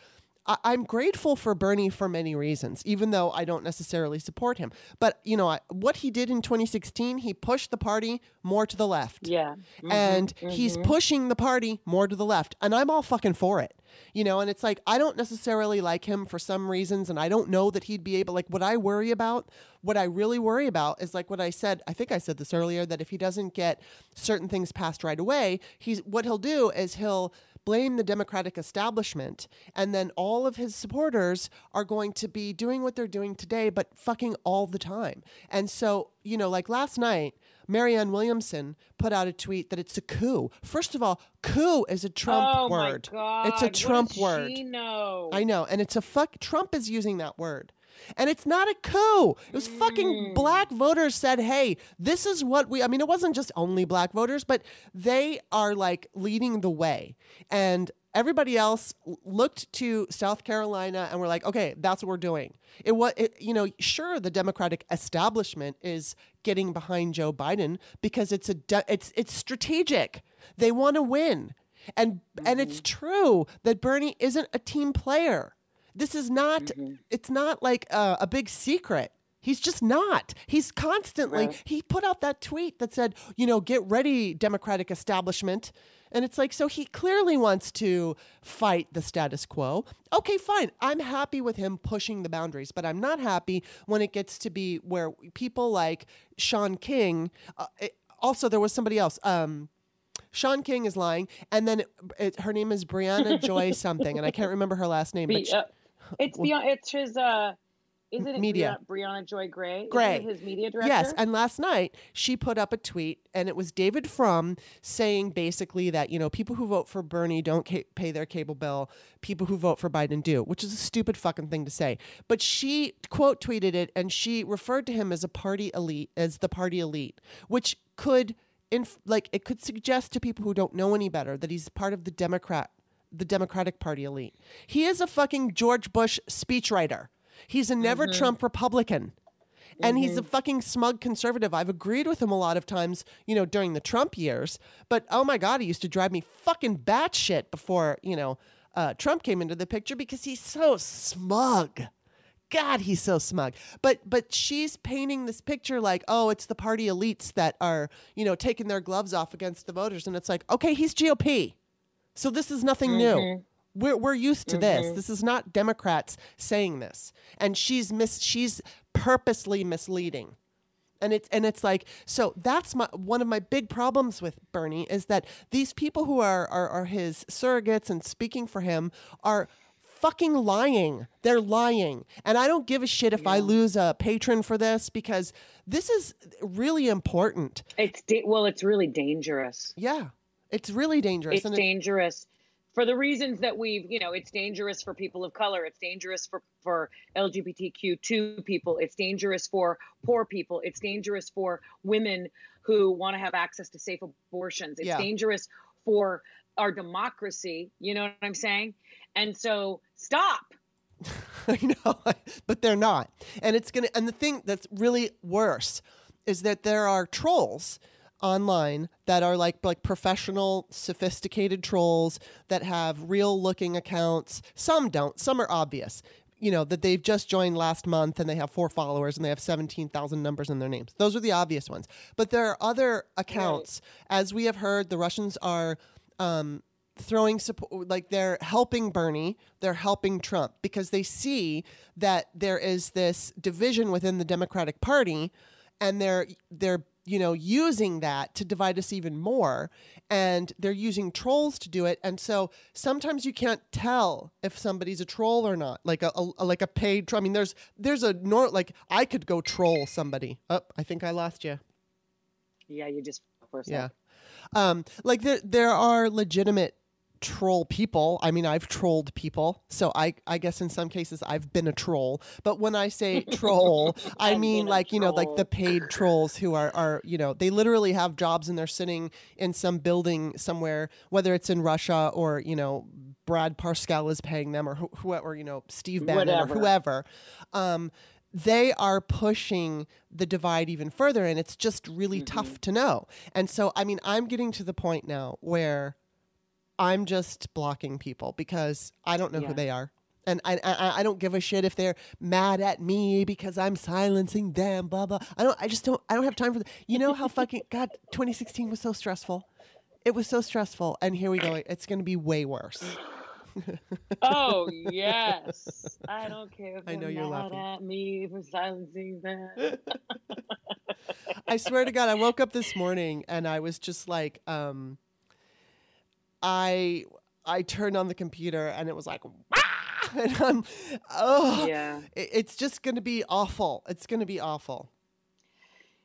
I- I'm grateful for Bernie for many reasons, even though I don't necessarily support him. But you know I, what he did in 2016, he pushed the party more to the left, Yeah. Mhm, and he's mhm. pushing the party more to the left, and I'm all fucking for it. You know, and it's like I don't necessarily like him for some reasons, and I don't know that he'd be able. Like, what I worry about, what I really worry about, is like what I said. I think I said this earlier that if he doesn't get certain things passed right away, he's what he'll do is he'll blame the Democratic establishment, and then all of his supporters are going to be doing what they're doing today, but fucking all the time. And so, you know, like last night, Marianne Williamson put out a tweet that it's a coup. First of all, coup is a Trump oh word. My God. It's a Trump word. Know. I know, and it's a fuck. Trump is using that word. And it's not a coup. It was fucking mm. black voters said, hey, this is what we, I mean, it wasn't just only black voters, but they are like leading the way. And everybody else looked to South Carolina and were like, okay, that's what we're doing. It was, it, you know, sure, the Democratic establishment is getting behind Joe Biden because it's a, de- it's, it's strategic. They want to win. And, and it's mm-hmm. true that Bernie isn't a team player. This is not, it's not like a, a big secret. He's just not. He's constantly, Right. he put out that tweet that said, you know, get ready, Democratic establishment. And it's like, so he clearly wants to fight the status quo. Okay, fine. I'm happy with him pushing the boundaries, but I'm not happy when it gets to be where people like Shaun King, uh, it- also, there was somebody else. Um, Shaun King is lying, and then it, it, her name is Briahna Joy something, and I can't remember her last name. But she, uh, it's beyond. It's his. Uh, isn't it Media. Briahna, Joy Gray? Gray. his media director. Yes, and last night she put up a tweet, and it was David Frum saying basically that you know people who vote for Bernie don't ca- pay their cable bill, people who vote for Biden do, which is a stupid fucking thing to say. But she quote tweeted it, and she referred to him as a party elite, as the party elite, which could, inf- like, it could suggest to people who don't know any better that he's part of the Democrat, the Democratic Party elite. He is a fucking George Bush speechwriter. He's a never Trump Republican. And he's a fucking smug conservative. I've agreed with him a lot of times, you know, during the Trump years. But oh my God, he used to drive me fucking batshit before, you know, uh, Trump came into the picture because he's so smug. God, he's so smug. But but she's painting this picture like, oh, it's the party elites that are, you know, taking their gloves off against the voters. And it's like, okay, he's GOP. So this is nothing new. Mm-hmm. We're, we're used to this. Mm-hmm. This is not Democrats saying this. And she's mis- she's purposely misleading. And it's and it's like so that's my one of my big problems with Bernie is that these people who are are, are his surrogates and speaking for him are fucking lying. They're lying. And I don't give a shit if I lose a patron for this because this is really important. It's da- well, it's really dangerous. Yeah. It's really dangerous. It's and it- dangerous for the reasons that we've, you know, it's dangerous for people of color. It's dangerous for for LGBTQ2 people. It's dangerous for poor people. It's dangerous for women who want to have access to safe abortions. It's Yeah. dangerous for our democracy. You know what I'm saying? And so stop. I know, but they're not. And it's going to and the thing that's really worse is that there are trolls online that are like like professional sophisticated trolls that have real looking accounts. Some don't. Some are obvious. You know, that they've just joined last month and they have four followers and they have 17,000 numbers in their names. Those are the obvious ones. But there are other accounts as we have heard the Russians are um throwing support like they're helping Bernie, they're helping Trump because they see that there is this division within the Democratic Party and they're they're you know using that to divide us even more and they're using trolls to do it and so sometimes you can't tell if somebody's a troll or not like a, a like a paid troll. I mean there's there's a nor like I could go troll somebody. Oh, I think I lost you. Yeah, you just for a Yeah. Um, like there there are legitimate troll people. I mean, I've trolled people, so I I guess in some cases I've been a troll. But when I say troll, I mean like you know like the paid trolls who are are you know they literally have jobs and they're sitting in some building somewhere, whether it's in Russia or you know Brad Parscale is paying them or who, whoever you know Steve Bannon Whatever. or whoever. Um, they are pushing the divide even further and it's just really tough to know. And so I mean I'm getting to the point now where I'm just blocking people because I don't know Yeah. who they are. And I, I I don't give a shit if they're mad at me because I'm silencing them. Blah blah. I don't. I just don't. I don't have time for that. You know how fucking God 2016 was so stressful. It was so stressful, and here we go. It's going to be way worse. oh yes, I don't care if I know they're you're mad laughing. at me for silencing them. I swear to God, I woke up this morning and I was just like, um, I I turned on the computer and it was like, "Wah!" and I'm, oh, yeah, it- it's just going to be awful. It's going to be awful.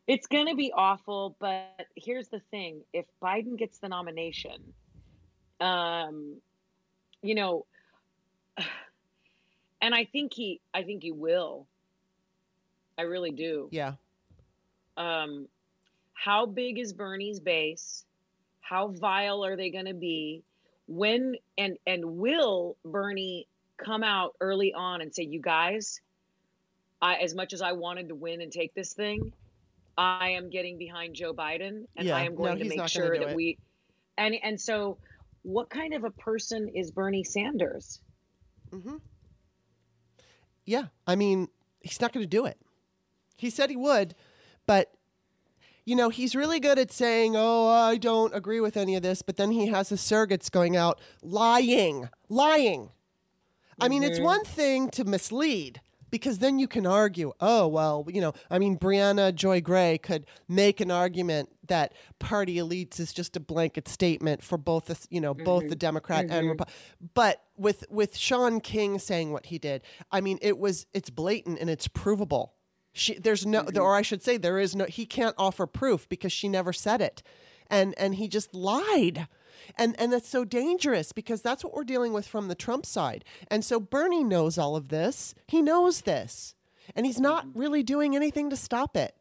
it's going to be awful. But here's the thing: if Biden gets the nomination, um, you know, and I think he, I think he will. I really do. Yeah, um, how big is Bernie's base? How vile are they going to be? When and and will Bernie come out early on and say, "You guys, I as much as I wanted to win and take this thing, I am getting behind Joe Biden, and Yeah, I am no, going to make sure that it. we." And and so, what kind of a person is Bernie Sanders? Mm-hmm. yeah. I mean, he's not going to do it. He said he would, but you know, he's really good at saying, "Oh, I don't agree with any of this," but then he has his surrogates going out lying, lying. I mean, it's Mhm. one thing to mislead because then you can argue, oh, well, you know, I mean, Briahna Joy Gray could make an argument that party elites is just a blanket statement for both the, you know, both the Democrat and Mhm. Repu- but with with Shaun King saying what he did, I mean, it was it's blatant and it's provable. She, there's no, mm-hmm. or I should say, there is no. He can't offer proof because she never said it, and and he just lied, and and that's so dangerous because that's what we're dealing with from the Trump side, and so Bernie knows all of this. He knows this, and he's not mm-hmm. really doing anything to stop it.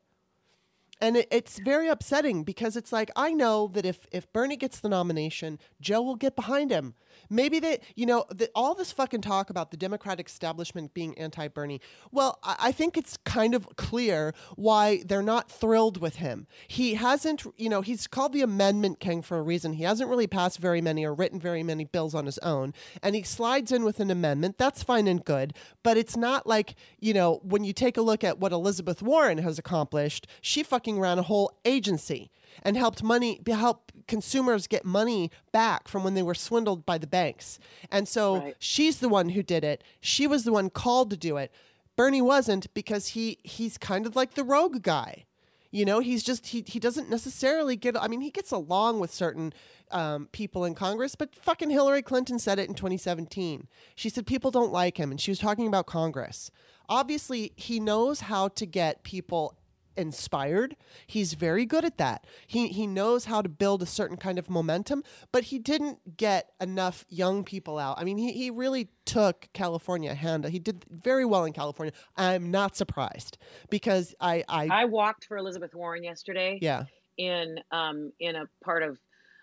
And it, it's very upsetting because it's like I know that if if Bernie gets the nomination, Joe will get behind him. Maybe they, you know, the, all this fucking talk about the Democratic establishment being anti-Bernie. Well, I, I think it's kind of clear why they're not thrilled with him. He hasn't, you know, he's called the Amendment King for a reason. He hasn't really passed very many or written very many bills on his own, and he slides in with an amendment. That's fine and good, but it's not like you know when you take a look at what Elizabeth Warren has accomplished. She fucking ran a whole agency and helped money help consumers get money back from when they were swindled by the banks. And so Right. she's the one who did it. She was the one called to do it. Bernie wasn't because he he's kind of like the rogue guy. You know, he's just he he doesn't necessarily get. I mean, he gets along with certain um, people in Congress, but fucking Hillary Clinton said it in 2017. She said people don't like him, and she was talking about Congress. Obviously, he knows how to get people inspired. He's very good at that. He he knows how to build a certain kind of momentum, but he didn't get enough young people out. I mean, he, he really took California a hand. He did very well in California. I'm not surprised because I I, I walked for Elizabeth Warren yesterday. yeah. in um in a part of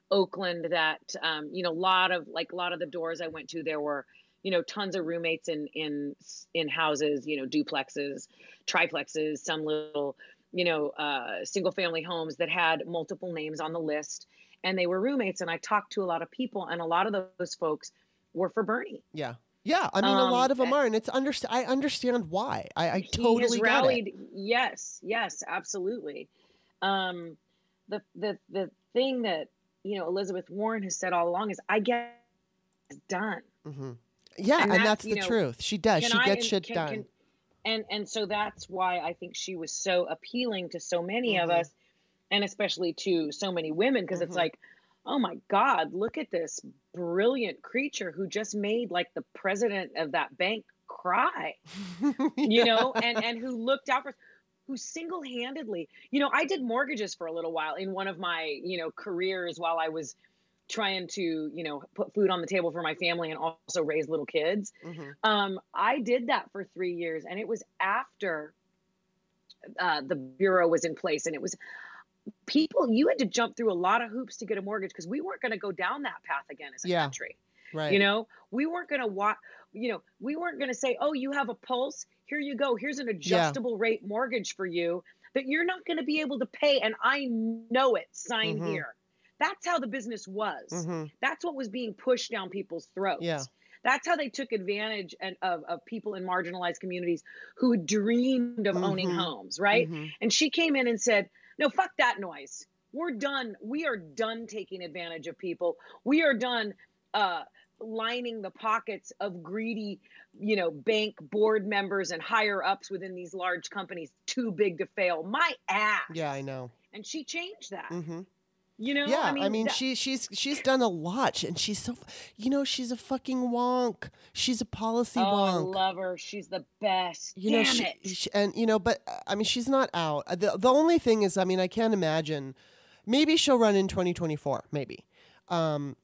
Oakland that um you know a lot of like a lot of the doors I went to there were you know tons of roommates in in in houses you know duplexes triplexes some little you know uh single family homes that had multiple names on the list and they were roommates and I talked to a lot of people and a lot of those folks were for Bernie Yeah. Yeah, I mean, a Um, lot of them are, and it's underst- I understand why. I, I he totally has get it. rallied yes yes absolutely um the the the thing that you know elizabeth warren has said all along is i get done hmm Yeah, And and, that, that's the know, truth. She does. She I- gets shit can- done. can- and and so that's why i think she was so appealing to so many of Mhm. us and especially to so many women because Mhm. it's like oh my god look at this brilliant creature who just made like the president of that bank cry you know and and who looked out for who single-handedly you know i did mortgages for a little while in one of my you know careers while i was trying to you know put food on the table for my family and also raise little kids Mhm. um i did that for three years and it was after uh, the bureau was in place and it was people you had to jump through a lot of hoops to get a mortgage because we weren't going to go down that path again as a Yeah. country Right. you know, we weren't going to watch, you know, we weren't going to say, oh, you have a pulse. Here you go. Here's an adjustable rate mortgage for you that you're not going to be able to pay. And I know it. Sign Mhm. here. That's how the business was. Mhm. That's what was being pushed down people's throats. Yeah. That's how they took advantage and of, of people in marginalized communities who dreamed of owning Mhm. homes, right? Mhm. And she came in and said, No, fuck that noise. We're done. We are done taking advantage of people. We are done uh, lining the pockets of greedy, you know, bank board members and higher ups within these large companies too big to fail. My ass. Yeah, I know. And she changed that. hmm You know, Yeah, I mean, that- she she's she's done a lot, and she's so, you know, she's a fucking wonk. She's a policy oh, I wonk. love her. She's the best. you know, she, it. she- and you know, but I mean, she's not out. The the only thing is, I mean, I can't imagine. Maybe she'll run in 2024, maybe. Um,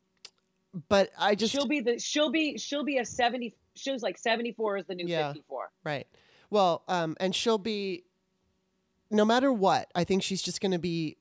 but I just she'll be the she'll be she'll be a 70 she's like 74 is the new Yeah. 54 Right. Well, um, and she'll be, no matter what, I think she's just going to be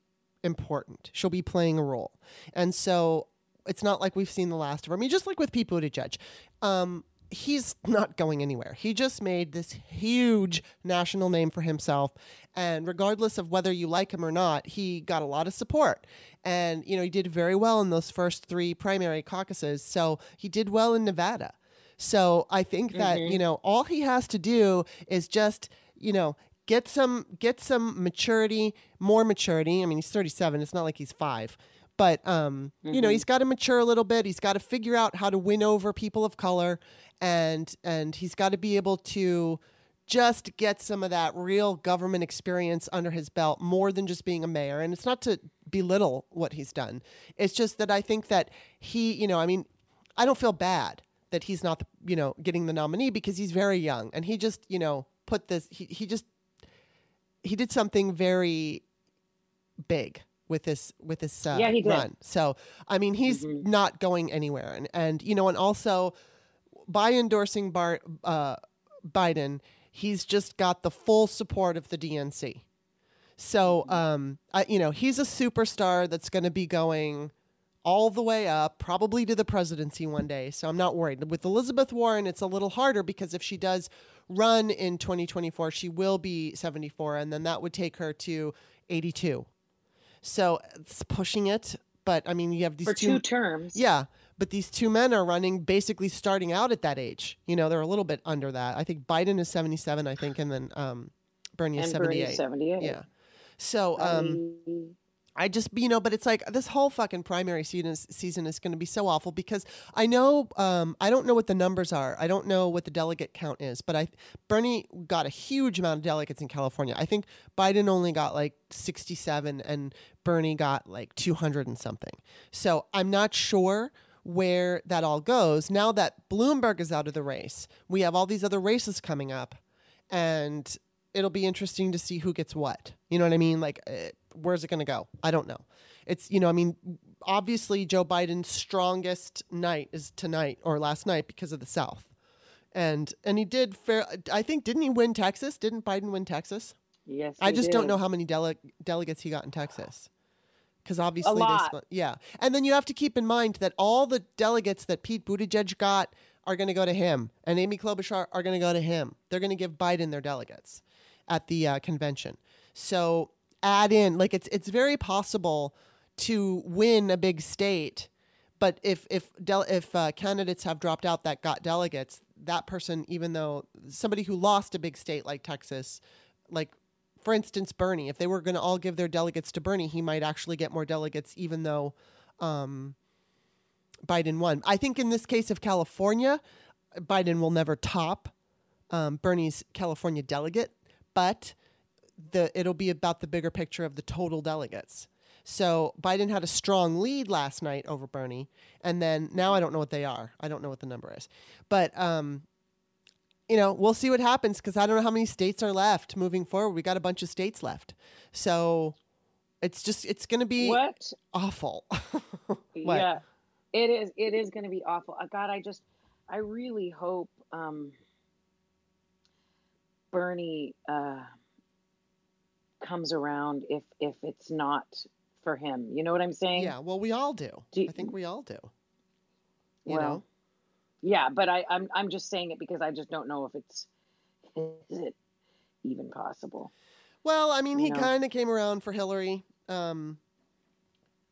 important. She'll be playing a role. And so it's not like we've seen the last of her. I mean, just like with Pete Buttigieg, um, he's not going anywhere. He just made this huge national name for himself. And regardless of whether you like him or not, he got a lot of support. And, you know, he did very well in those first three primary caucuses. So he did well in Nevada. So I think that, you know, all he has to do is just, you know, get some get some maturity, more maturity. I mean, he's 37. It's not like he's 5. But um, you know, he's got to mature a little bit. He's got to figure out how to win over people of color and and he's got to be able to just get some of that real government experience under his belt more than just being a mayor. And it's not to belittle what he's done. It's just that I think that he, you know, I mean, I don't feel bad that he's not, you know, getting the nominee because he's very young and he just, you know, put this, he, he just, he did something very big with this with this uh, Yeah, he did. run. So I mean, he's not going anywhere, and and you know, and also by endorsing Bar, uh, Biden, he's just got the full support of the DNC. So um, I, you know, he's a superstar that's going to be going all the way up, probably to the presidency one day. So I'm not worried. With Elizabeth Warren, it's a little harder because if she does run in 2024, she will be 74, and then that would take her to 82. So it's pushing it. But I mean, you have these for two, two terms yeah, but these two men are running basically starting out at that age. You know, they're a little bit under that. I think Biden is 77, I think, and then um, Bernie is and Bernie 78. is 78 Yeah. So um, I just, you know, but it's like this whole fucking primary season is, season is going to be so awful because I know, um, I don't know what the numbers are. I don't know what the delegate count is, but I, Bernie got a huge amount of delegates in California. I think Biden only got like 67 and Bernie got like 200 and something. So I'm not sure where that all goes. Now that Bloomberg is out of the race, we have all these other races coming up and it'll be interesting to see who gets what. You know what I mean? Like, uh, where's it going to go? I don't know. It's, you know, I mean, obviously Joe Biden's strongest night is tonight or last night because of the South. And and he did fair. I think didn't he win Texas? Didn't Biden win Texas? yes I just don't know how many dele- delegates he got in Texas. Because obviously, split- yeah. And then you have to keep in mind that all the delegates that Pete Buttigieg got are going to go to him, and Amy Klobuchar are going to go to him. They're going to give Biden their delegates at the uh, convention. So add in, like it's it's very possible to win a big state, but if if del- if uh, candidates have dropped out that got delegates, that person, even though somebody who lost a big state like Texas, like for instance, Bernie, if they were going to all give their delegates to Bernie, he might actually get more delegates, even though um, Biden won. I think in this case of California, Biden will never top um, Bernie's California delegate, but the it'll be about the bigger picture of the total delegates. So Biden had a strong lead last night over Bernie, and then now I don't know what they are. I don't know what the number is, but um, you know we'll see what happens because I don't know how many states are left moving forward. We got a bunch of states left, so it's just it's going to be what awful. What? yeah it is it is going to be awful Uh, god i just i really hope um bernie uh comes around if if it's not for him you know what i'm saying Yeah, well, we all do. Do you- I think we all do. You well know, yeah but i i'm i'm just saying it because i just don't know if it's is it even possible well, I mean, he you know. kind of came around for Hillary. Um,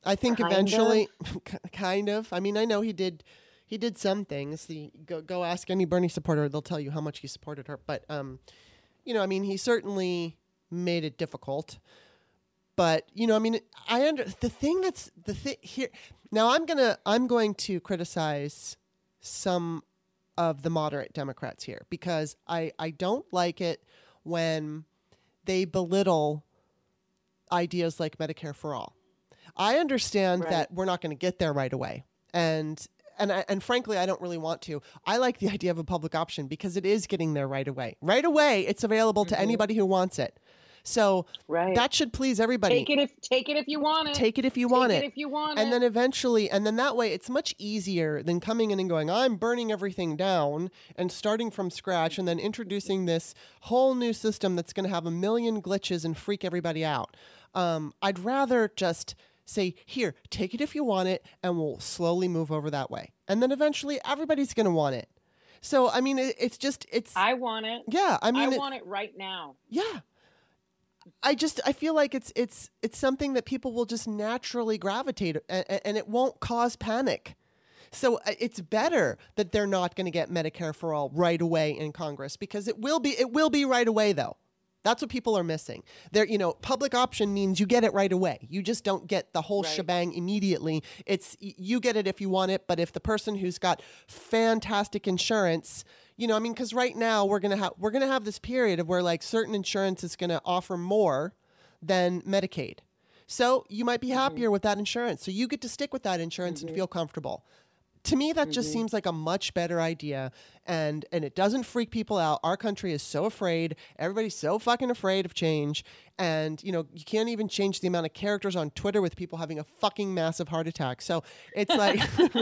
I think Kind eventually, kind of. I mean, I know he did. He he did some things. The, go go ask any Bernie supporter; they'll tell you how much he supported her. But um, you know, I mean, he certainly made it difficult. But you know, I mean, I under the thing that's the thing here. Now, I'm gonna I'm going to criticize some of the moderate Democrats here because I I don't like it when they belittle ideas like Medicare for all. I understand Right. that we're not going to get there right away, and and I, and frankly, I don't really want to. I like the idea of a public option because it is getting there right away. Right away, it's available to mm-hmm. anybody who wants it. So Right. that should please everybody. take it if take it if you want it. Take it if you Take want it it. if you want it. and it. then eventually, and then that way, it's much easier than coming in and going, I'm burning everything down and starting from scratch and then introducing this whole new system that's going to have a million glitches and freak everybody out. Um, I'd rather just say, here, take it if you want it, and we'll slowly move over that way. And then eventually, everybody's going to want it. So, I mean, it, it's just, it's, I want it. yeah, I I, mean, it- want it right now. yeah. I just I feel like it's it's it's something that people will just naturally gravitate and, and it won't cause panic. So uh, it's better that they're not going to get Medicare for all right away in Congress because it will be it will be right away though. That's what people are missing. There, you know, public option means you get it right away. You just don't get the whole Right. shebang immediately. It's you get it if you want it, but if the person who's got fantastic insurance, you know, I mean, because right now we're gonna have we're gonna have this period of where like certain insurance is gonna offer more than Medicaid. So you might be mm-hmm. happier with that insurance. So you get to stick with that insurance and mm-hmm. feel comfortable to me that just mm-hmm. seems like a much better idea and and it doesn't freak people out our country is so afraid everybody's so fucking afraid of change and you know you can't even change the amount of characters on twitter with people having a fucking massive heart attack so it's like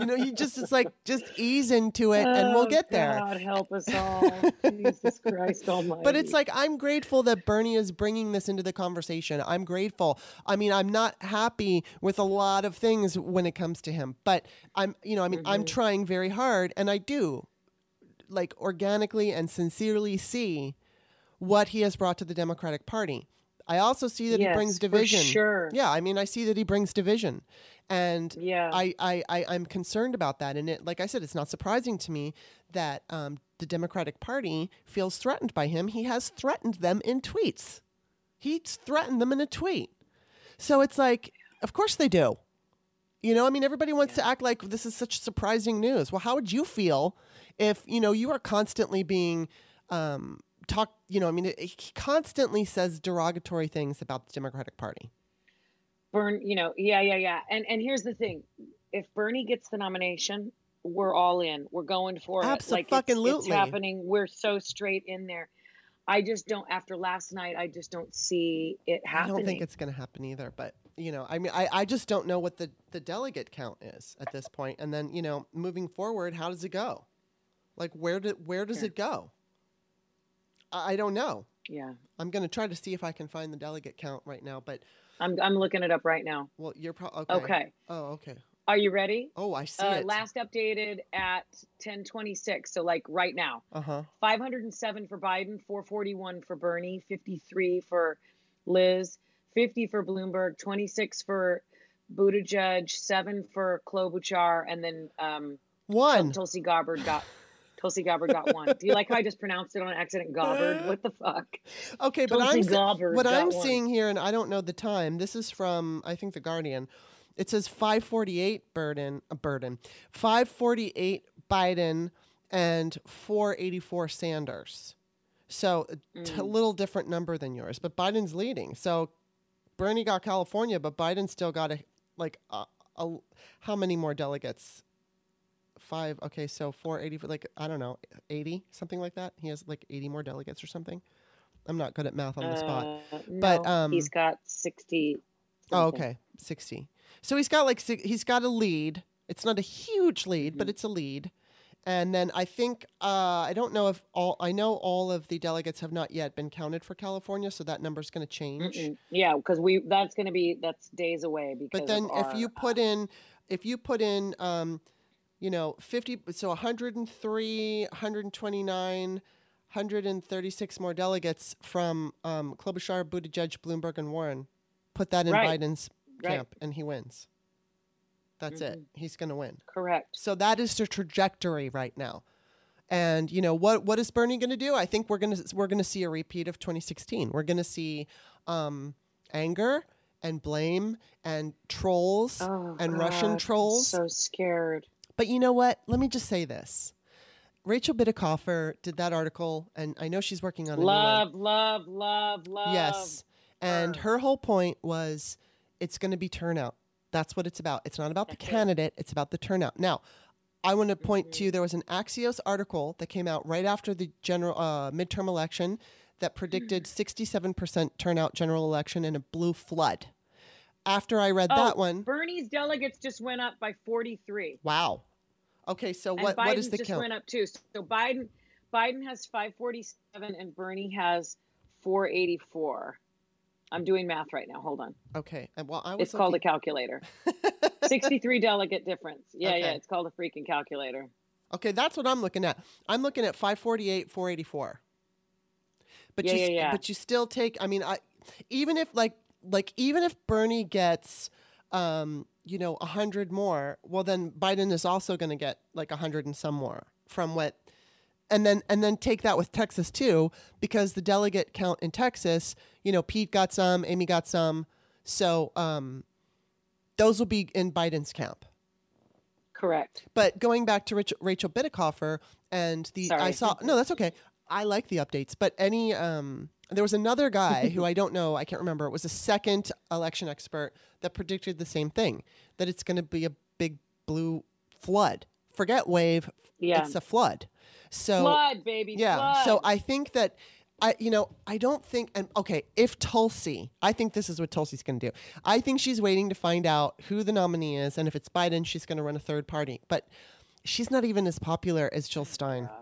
you know you just it's like just ease into it and we'll Oh, get there God help us all. Jesus Christ Almighty. but it's like I'm grateful that Bernie is bringing this into the conversation. I'm grateful. I mean, I'm not happy with a lot of things when it comes to him, but I'm, you know, I mean, I'm Mm-hmm. trying very hard, and I do, like, organically and sincerely see what he has brought to the Democratic Party. I also see that he Yes, brings for division. sure. Yeah, I mean, I see that he brings division, and Yeah. I, I, I, I'm concerned about that. And it, like I said, it's not surprising to me that um, the Democratic Party feels threatened by him. He has threatened them in tweets. He's threatened them in a tweet. So it's like, of course they do. You know, I mean, everybody wants to act like this is such surprising news. Well, how would you feel if, you know, you are constantly being um, talked, you know, I mean, he constantly says derogatory things about the Democratic Party. Burn, you know, yeah, yeah, yeah. And and here's the thing: if Bernie gets the nomination, we're all in. We're going for it. Like it's, it's happening. We're so straight in there. I just don't. After last night, I just don't see it happening. I don't think it's going to happen either. But you know, I mean, I, I just don't know what the the delegate count is at this point. And then you know, moving forward, how does it go? Like where do where does Sure. it go? I, I don't know. yeah, I'm going to try to see if I can find the delegate count right now. But I'm I'm looking it up right now. well, you're probably okay. Okay, Oh, okay. are you ready? Oh, I see Uh, it. last updated at 10:26. So like right now. uh huh. 507 for Biden, 441 for Bernie, 53 for Liz, 50 for Bloomberg, 26 for Buttigieg, 7 for Klobuchar, and then um, One. Tulsi Gabbard got Tulsi Gabbard got one. Do you like how I just pronounced it on accident, Gabbard? What the fuck? Okay, but Tulsi I'm se- Gabbard what I'm one. seeing here, and I don't know the time. This is from I think the Guardian. It says 548 Burden, uh, Burden, 548 Biden, and 484 Sanders. So a t- Mm. little different number than yours, but Biden's leading. So Bernie got California, but Biden still got a like a, a how many more delegates? Five. Okay, so 480 like I don't know, 80 something like that. He has like 80 more delegates or something. I'm not good at math on the spot. Uh, But, no, um, he's got 60. Oh, okay, sixty. So he's got like he's got a lead. It's not a huge lead, Mm-hmm. but it's a lead. And then I think uh, I don't know if all I know all of the delegates have not yet been counted for California, so that number's going to change. Mm-mm. Yeah, because we that's going to be that's days away because. But then if our, you uh, put in if you put in um, you know 50 so 103 129 136 more delegates from um, Klobuchar, Buttigieg, Bloomberg, and Warren. Put that in Right. Biden's Right. camp, and he wins. That's it. He's going to win. Correct. So that is the trajectory right now. And you know what? What is Bernie going to do? I think we're going to we're going to see a repeat of 2016. We're going to see um, anger and blame and trolls Oh, and God, Russian I'm trolls. So scared. But you know what? Let me just say this. Rachel Bitecofer did that article, and I know she's working on a Love, love, love, love. Yes, and her whole point was it's going to be turnout. That's what it's about. It's not about the candidate. It's about the turnout. Now, I want to point to there was an Axios article that came out right after the general uh, midterm election that predicted Mm-hmm. 67% turnout general election in a blue flood. After I read Oh, that one, Bernie's delegates just went up by 43. wow. Okay, so And what Biden what is the just count? went up too. So Biden Biden has 547 and Bernie has 484. I'm doing math right now. Hold on. Okay, and well, I was It's called a calculator. 63 delegate difference. Yeah, yeah, it's called a freaking calculator. Okay, that's what I'm looking at. I'm looking at 548, 484. But Yeah, you, yeah, yeah. but you still take. I mean, I even if like like even if Bernie gets, um, you know, a hundred more, well, then Biden is also going to get like a hundred and some more from what, and then and then take that with Texas too, because the delegate count in Texas, you know, Pete got some, Amy got some, so um, those will be in Biden's camp. Correct. But going back to Rich, Rachel Bitecofer and the I saw no, that's okay. I like the updates, but any um, there was another guy who I don't know, I can't remember. It was a second election expert that predicted the same thing that it's going to be a big blue flood. Forget wave, Yeah. it's a flood. So Flood, baby. yeah. Flood. So I think that I, you know, I don't think, and okay, if Tulsi, I think this is what Tulsi's going to do. I think she's waiting to find out who the nominee is, and if it's Biden, she's going to run a third party. But she's not even as popular as Jill Stein. God.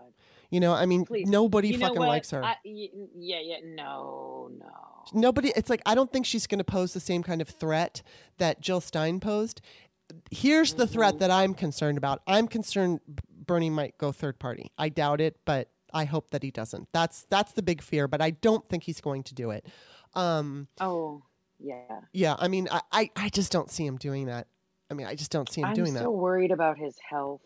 You know, I mean, Please. nobody You fucking likes her. I, yeah, yeah. No, no. Nobody. It's like I don't think she's going to pose the same kind of threat that Jill Stein posed. Here's the Mm-hmm. threat that I'm concerned about. I'm concerned Bernie might go third party. I doubt it, but I hope that he doesn't. That's that's the big fear, but I don't think he's going to do it. Um, Oh, yeah. yeah, I mean, I, I, I just don't see him doing that. I mean, I just don't see him I'm doing so that. worried about his health.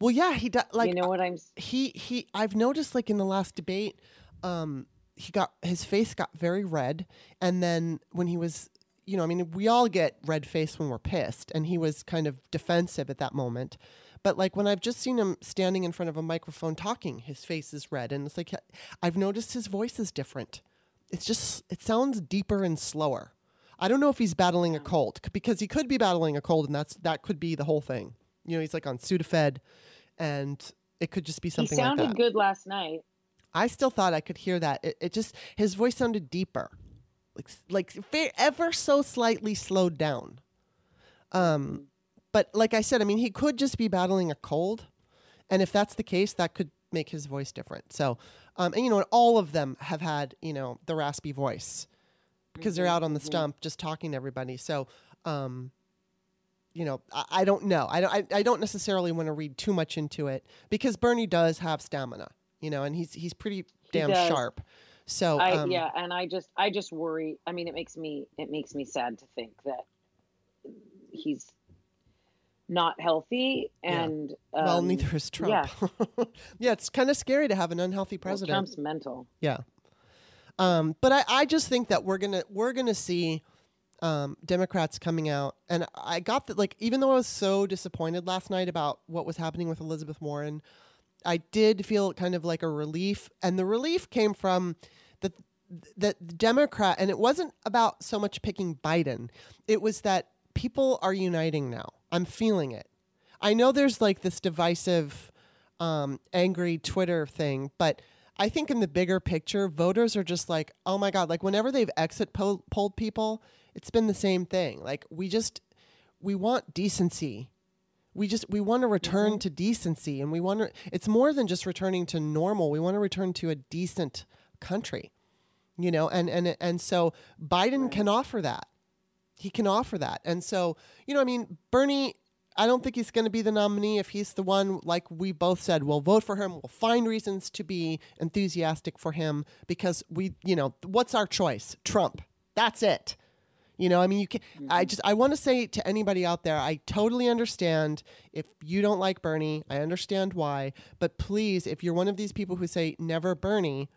Well, yeah, he does. Like, you know what I'm? he he I've noticed like in the last debate um he got his face got very red and then when he was you know I mean we all get red face when we're pissed and he was kind of defensive at that moment but like when I've just seen him standing in front of a microphone talking his face is red and it's like I've noticed his voice is different it's just it sounds deeper and slower I don't know if he's battling a cold because he could be battling a cold and that's that could be the whole thing you know he's like on Sudafed and it could just be He something like sounded that. good last night. I still thought I could hear that. It, it just his voice sounded deeper, like like ve- ever so slightly slowed down. Um, but like I said, I mean, he could just be battling a cold, and if that's the case, that could make his voice different. So, um, and you know, all of them have had you know the raspy voice because they're out on the stump just talking to everybody. So, um, you know, I, I don't know. I don't. I, I don't necessarily want to read too much into it because Bernie does have stamina, you know, and he's he's pretty damn does. sharp. So I um, yeah, and I just I just worry. I mean, it makes me it makes me sad to think that he's not healthy Yeah. and Well, um, neither is Trump. Yeah, Yeah, it's kind of scary to have an unhealthy well, president. Trump's mental. Yeah. Um, but I, I just think that we're gonna we're gonna see um, Democrats coming out, and I got that like even though I was so disappointed last night about what was happening with Elizabeth Warren, I did feel kind of like a relief, and the relief came from the the Democrat, and it wasn't about so much picking Biden. It was that people are uniting now. I'm feeling it. I know there's like this divisive, um, angry Twitter thing, but I think in the bigger picture, voters are just like, oh my God, like whenever they've exit poll- polled people, it's been the same thing. Like we just, we want decency. We just, we want to return to decency and we want to, it's more than just returning to normal. We want to return to a decent country, you know, and, and, and so Biden can offer that he can offer that. And so, you know, I mean, Bernie, I don't think he's going to be the nominee if he's the one, like we both said, we'll vote for him. We'll find reasons to be enthusiastic for him because we, you know, what's our choice? Trump. That's it. You know, I mean, you can. Mm-hmm. I just I want to say to anybody out there, I totally understand if you don't like Bernie. I understand why, but please, if you're one of these people who say never Bernie,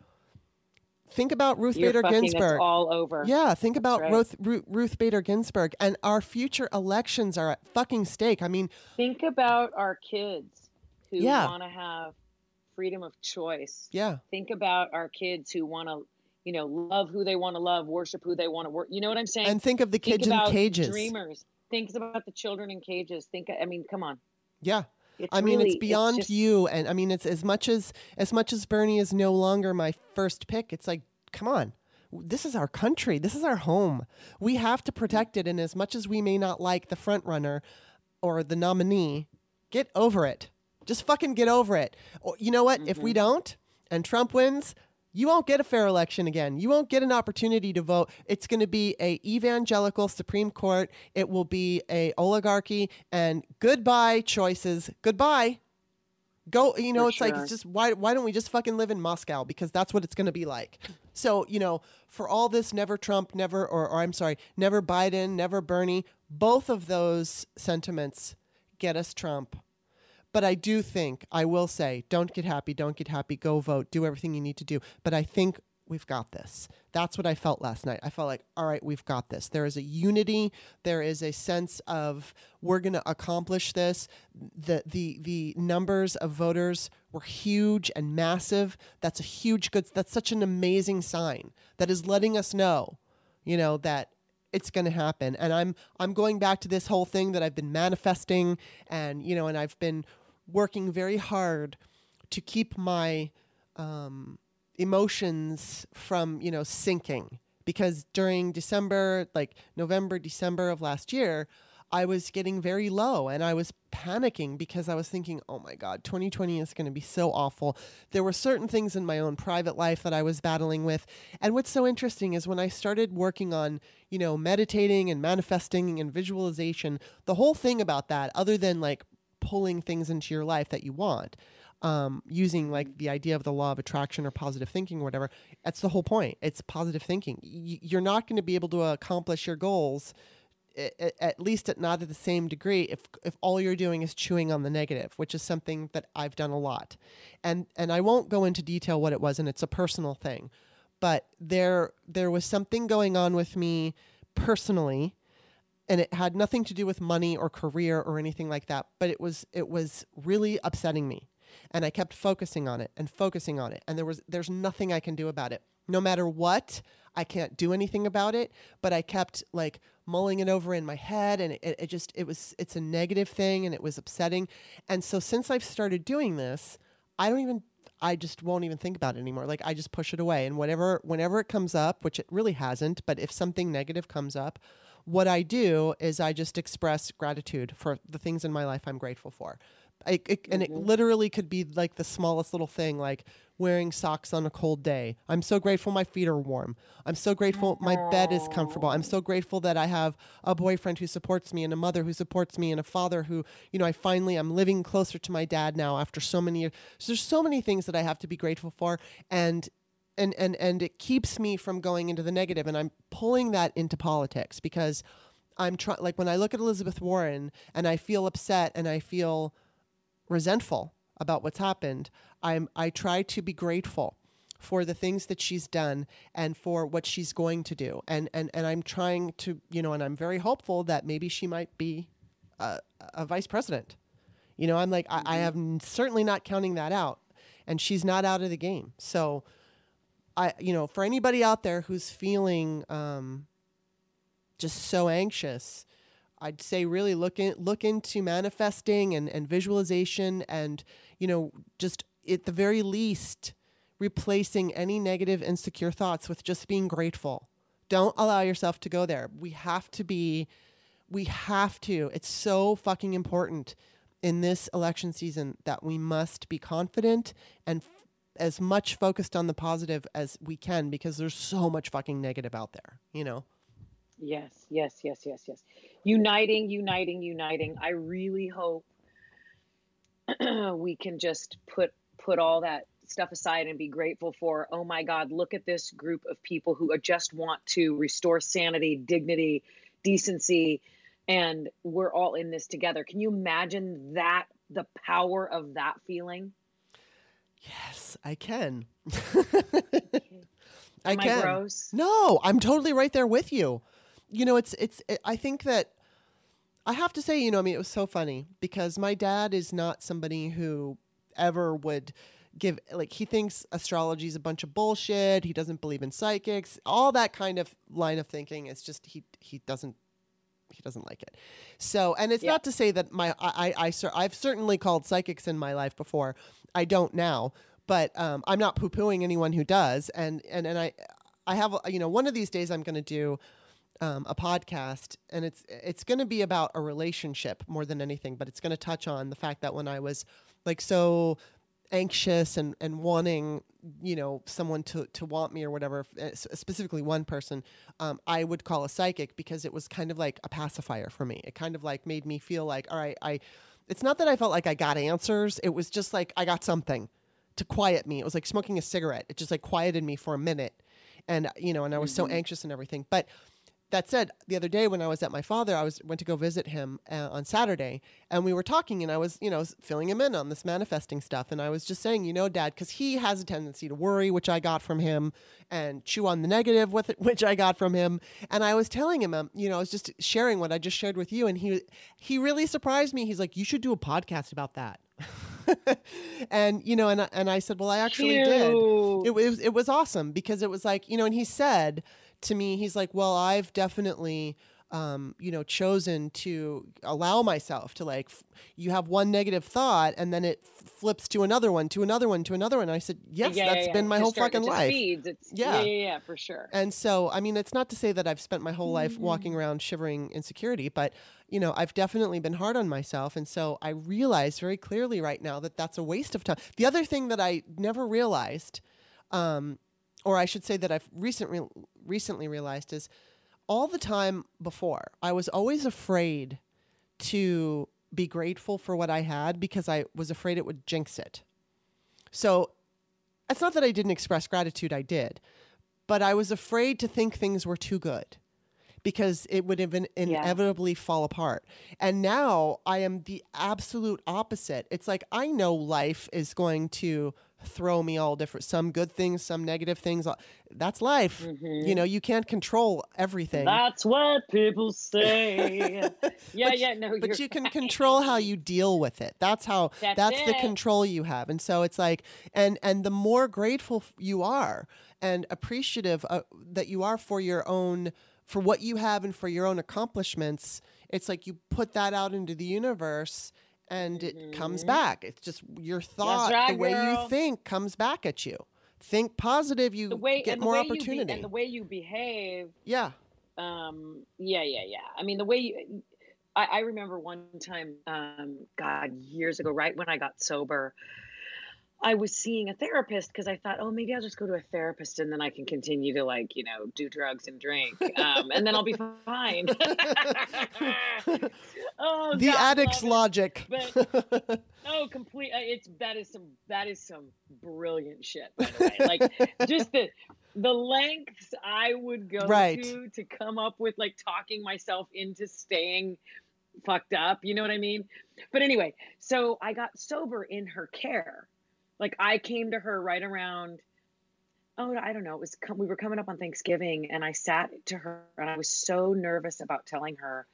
think about Ruth You're Bader Ginsburg. all over. Yeah, think about right. Ruth, Ruth Ruth Bader Ginsburg, and our future elections are at fucking stake. I mean, Think about our kids who Yeah. want to have freedom of choice. yeah, Think about our kids who want to, you know, love who they want to love, worship who they want to work. You know what I'm saying? and think of the Think kids in about cages. Dreamers. Think about the children in cages. Think. I mean, come on. Yeah. It's I mean, really- it's beyond just- you, and I mean, it's as much as as much as Bernie is no longer my first pick. It's like, come on, this is our country, this is our home. We have to protect it, and as much as we may not like the front runner or the nominee, get over it. Just fucking get over it. Or, you know what? If Mm-hmm. we don't, and Trump wins. You won't get a fair election again. You won't get an opportunity to vote. It's going to be a evangelical Supreme Court. It will be a oligarchy and goodbye choices. Goodbye. Go, you know, For it's like it's just why why don't we just fucking live in Moscow because that's what it's going to be like. So, you know, for all this never Trump, never or, or I'm sorry, never Biden, never Bernie, both of those sentiments get us Trump. But I do think, I will say, don't get happy, don't get happy, go vote, do everything you need to do. But I think we've got this. That's what I felt last night. I felt like, all right, we've got this. There is a unity, there is a sense of we're going to accomplish this. The the the numbers of voters were huge and massive. That's a huge good that's such an amazing sign that is letting us know, you know, that it's going to happen and i'm i'm going back to this whole thing that i've been manifesting and you know and i've been working very hard to keep my um, emotions from you know sinking. Because during december like november december of last year i was getting very low and i was panicking because i was thinking oh my god 2020 is going to be so awful. There were certain things in my own private life that i was battling with. And what's so interesting is when i started working on you know meditating and manifesting and visualization the whole thing about that other than like pulling things into your life that you want um, using like the idea of the law of attraction or positive thinking or whatever that's the whole point. It's positive thinking. Y- you're not going to be able to accomplish your goals a- a- at least at not at the same degree if if all you're doing is chewing on the negative which is something that I've done a lot. And and I won't go into detail what it was and it's a personal thing but there there was something going on with me personally and it had nothing to do with money or career or anything like that but it was it was really upsetting me and i kept focusing on it and focusing on it and there was there's nothing i can do about it no matter what i can't do anything about it but i kept like mulling it over in my head and it, it just it was it's a negative thing and it was upsetting and so since i've started doing this i don't even I just won't even think about it anymore. Like I just push it away. And whatever whenever it comes up, which it really hasn't, but if something negative comes up, what I do is I just express gratitude for the things in my life I'm grateful for. I, it, and it mm-hmm. literally could be like the smallest little thing, like wearing socks on a cold day. I'm so grateful my feet are warm. I'm so grateful my bed is comfortable. I'm so grateful that I have a boyfriend who supports me and a mother who supports me and a father who, you know, I finally I'm living closer to my dad now after so many years. So there's so many things that I have to be grateful for and and and and it keeps me from going into the negative and I'm pulling that into politics because I'm trying like when I look at Elizabeth Warren and I feel upset and I feel resentful about what's happened, I'm I try to be grateful for the things that she's done and for what she's going to do. And and and I'm trying to, you know, and I'm very hopeful that maybe she might be a, a vice president. You know, I'm like I, I mm-hmm. am certainly not counting that out. And she's not out of the game. So I you know, for anybody out there who's feeling um just so anxious, I'd say really look in, look into manifesting and, and visualization and you know just at the very least replacing any negative insecure thoughts with just being grateful. Don't allow yourself to go there. We have to be we have to. It's so fucking important in this election season that we must be confident and as much focused on the positive as we can because there's so much fucking negative out there, you know. Yes, yes, yes, yes, yes. Uniting, uniting, uniting. I really hope we can just put put all that stuff aside and be grateful for, oh my God, look at this group of people who just want to restore sanity, dignity, decency, and we're all in this together. Can you imagine that, the power of that feeling? Yes, I can. I can. I gross? No, I'm totally right there with you. You know, it's it's. It, I think that I have to say, you know, I mean, it was so funny because my dad is not somebody who ever would give like he thinks astrology is a bunch of bullshit. He doesn't believe in psychics. All that kind of line of thinking is just he he doesn't he doesn't like it. So, and it's yeah. not to say that my I, I I I've certainly called psychics in my life before. I don't now, but um, I'm not poo pooing anyone who does. And and and I I have you know one of these days I'm going to do. Um, a podcast and it's it's going to be about a relationship more than anything but it's going to touch on the fact that when i was like so anxious and, and wanting you know someone to, to want me or whatever eh, specifically one person um, i would call a psychic because it was kind of like a pacifier for me. It kind of like made me feel like all right i it's not that i felt like i got answers. It was just like i got something to quiet me. It was like smoking a cigarette. It just like quieted me for a minute. And you know and i was mm-hmm. so anxious and everything. But that said, the other day when I was at my father, I was went to go visit him uh, on Saturday, and we were talking, and I was, you know, filling him in on this manifesting stuff, and I was just saying, you know, Dad, because he has a tendency to worry, which I got from him, and chew on the negative with it, which I got from him, and I was telling him, um, you know, I was just sharing what I just shared with you, and he he really surprised me. He's like, you should do a podcast about that. and you know, and and I said, well, I actually Cute. did. It was it was awesome because it was like you know, and he said to me, he's like, well, I've definitely, um, you know, chosen to allow myself to like, f- you have one negative thought and then it f- flips to another one, to another one, to another one. And I said, yes, yeah, that's yeah, yeah. been my whole fucking life. Yeah. yeah, yeah, for sure. And so, I mean, it's not to say that I've spent my whole life mm-hmm. walking around shivering insecurity, but you know, I've definitely been hard on myself. And so I realize very clearly right now that that's a waste of time. The other thing that I never realized, um, or I should say that I've recently recently realized is all the time before I was always afraid to be grateful for what I had because I was afraid it would jinx it. So it's not that I didn't express gratitude, I did, but I was afraid to think things were too good because it would in- inevitably yeah. fall apart. And now I am the absolute opposite. It's like I know life is going to throw me all different some good things some negative things that's life. Mm-hmm. you know you can't control everything. That's what people say. Yeah but, yeah no but you can control how you deal with it. That's how that's, that's the control you have. And so it's like and and the more grateful you are and appreciative uh, that you are for your own for what you have and for your own accomplishments it's like you put that out into the universe and it mm-hmm. comes back. It's just your thought, right, the way girl. you think comes back at you. Think positive, you way, get more opportunity. Be, and the way you behave. Yeah. Um, yeah, yeah, yeah. I mean, the way you, I, I remember one time, um, God, years ago, right when I got sober, I was seeing a therapist because I thought, oh, maybe I'll just go to a therapist and then I can continue to like, you know, do drugs and drink, um, and then I'll be fine. oh, the God, addict's logic. But, oh, complete. Uh, it's that is some that is some brilliant shit. By the way, like just the the lengths I would go right. to to come up with like talking myself into staying fucked up. You know what I mean? But anyway, so I got sober in her care like I came to her right around oh I don't know it was we were coming up on Thanksgiving and I sat to her and I was so nervous about telling her.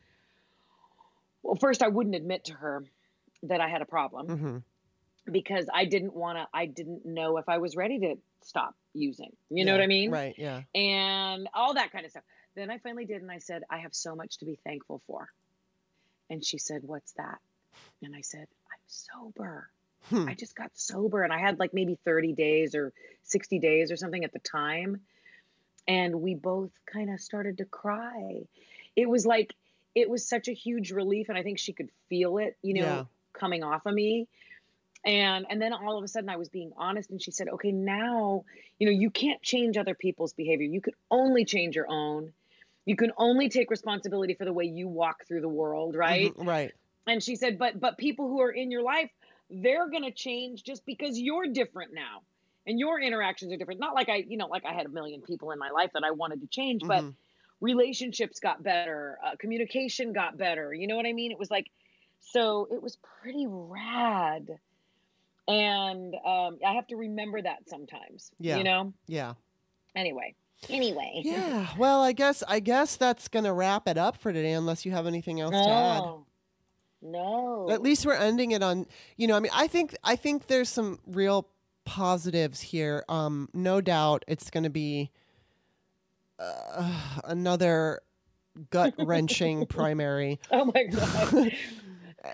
Well first I wouldn't admit to her that I had a problem mm-hmm. because I didn't want to I didn't know if I was ready to stop using you yeah, know what I mean? right yeah. And all that kind of stuff. Then I finally did and I said I have so much to be thankful for. And she said what's that? And I said I'm sober Hmm. I just got sober and I had like maybe 30 days or 60 days or something at the time. And we both kind of started to cry. It was like, it was such a huge relief. And I think she could feel it, you know, yeah. coming off of me. And, and then all of a sudden I was being honest and she said, okay, now, you know, you can't change other people's behavior. You could only change your own. You can only take responsibility for the way you walk through the world. Right. Mm-hmm, right. And she said, but, but people who are in your life, they're going to change just because you're different now. and your interactions are different. Not like I, you know, like I had a million people in my life that I wanted to change, but Mhm. relationships got better, uh, communication got better. You know what I mean? It was like, so it was pretty rad. And um, I have to remember that sometimes. Yeah. You know. Yeah. Anyway. Anyway. Yeah. Well, I guess I guess that's gonna wrap it up for today, unless you have anything else to add. No. At least we're ending it on. You know, I mean, I think I think there's some real positives here. Um, no doubt, it's going to be uh, another gut wrenching primary. Oh my god.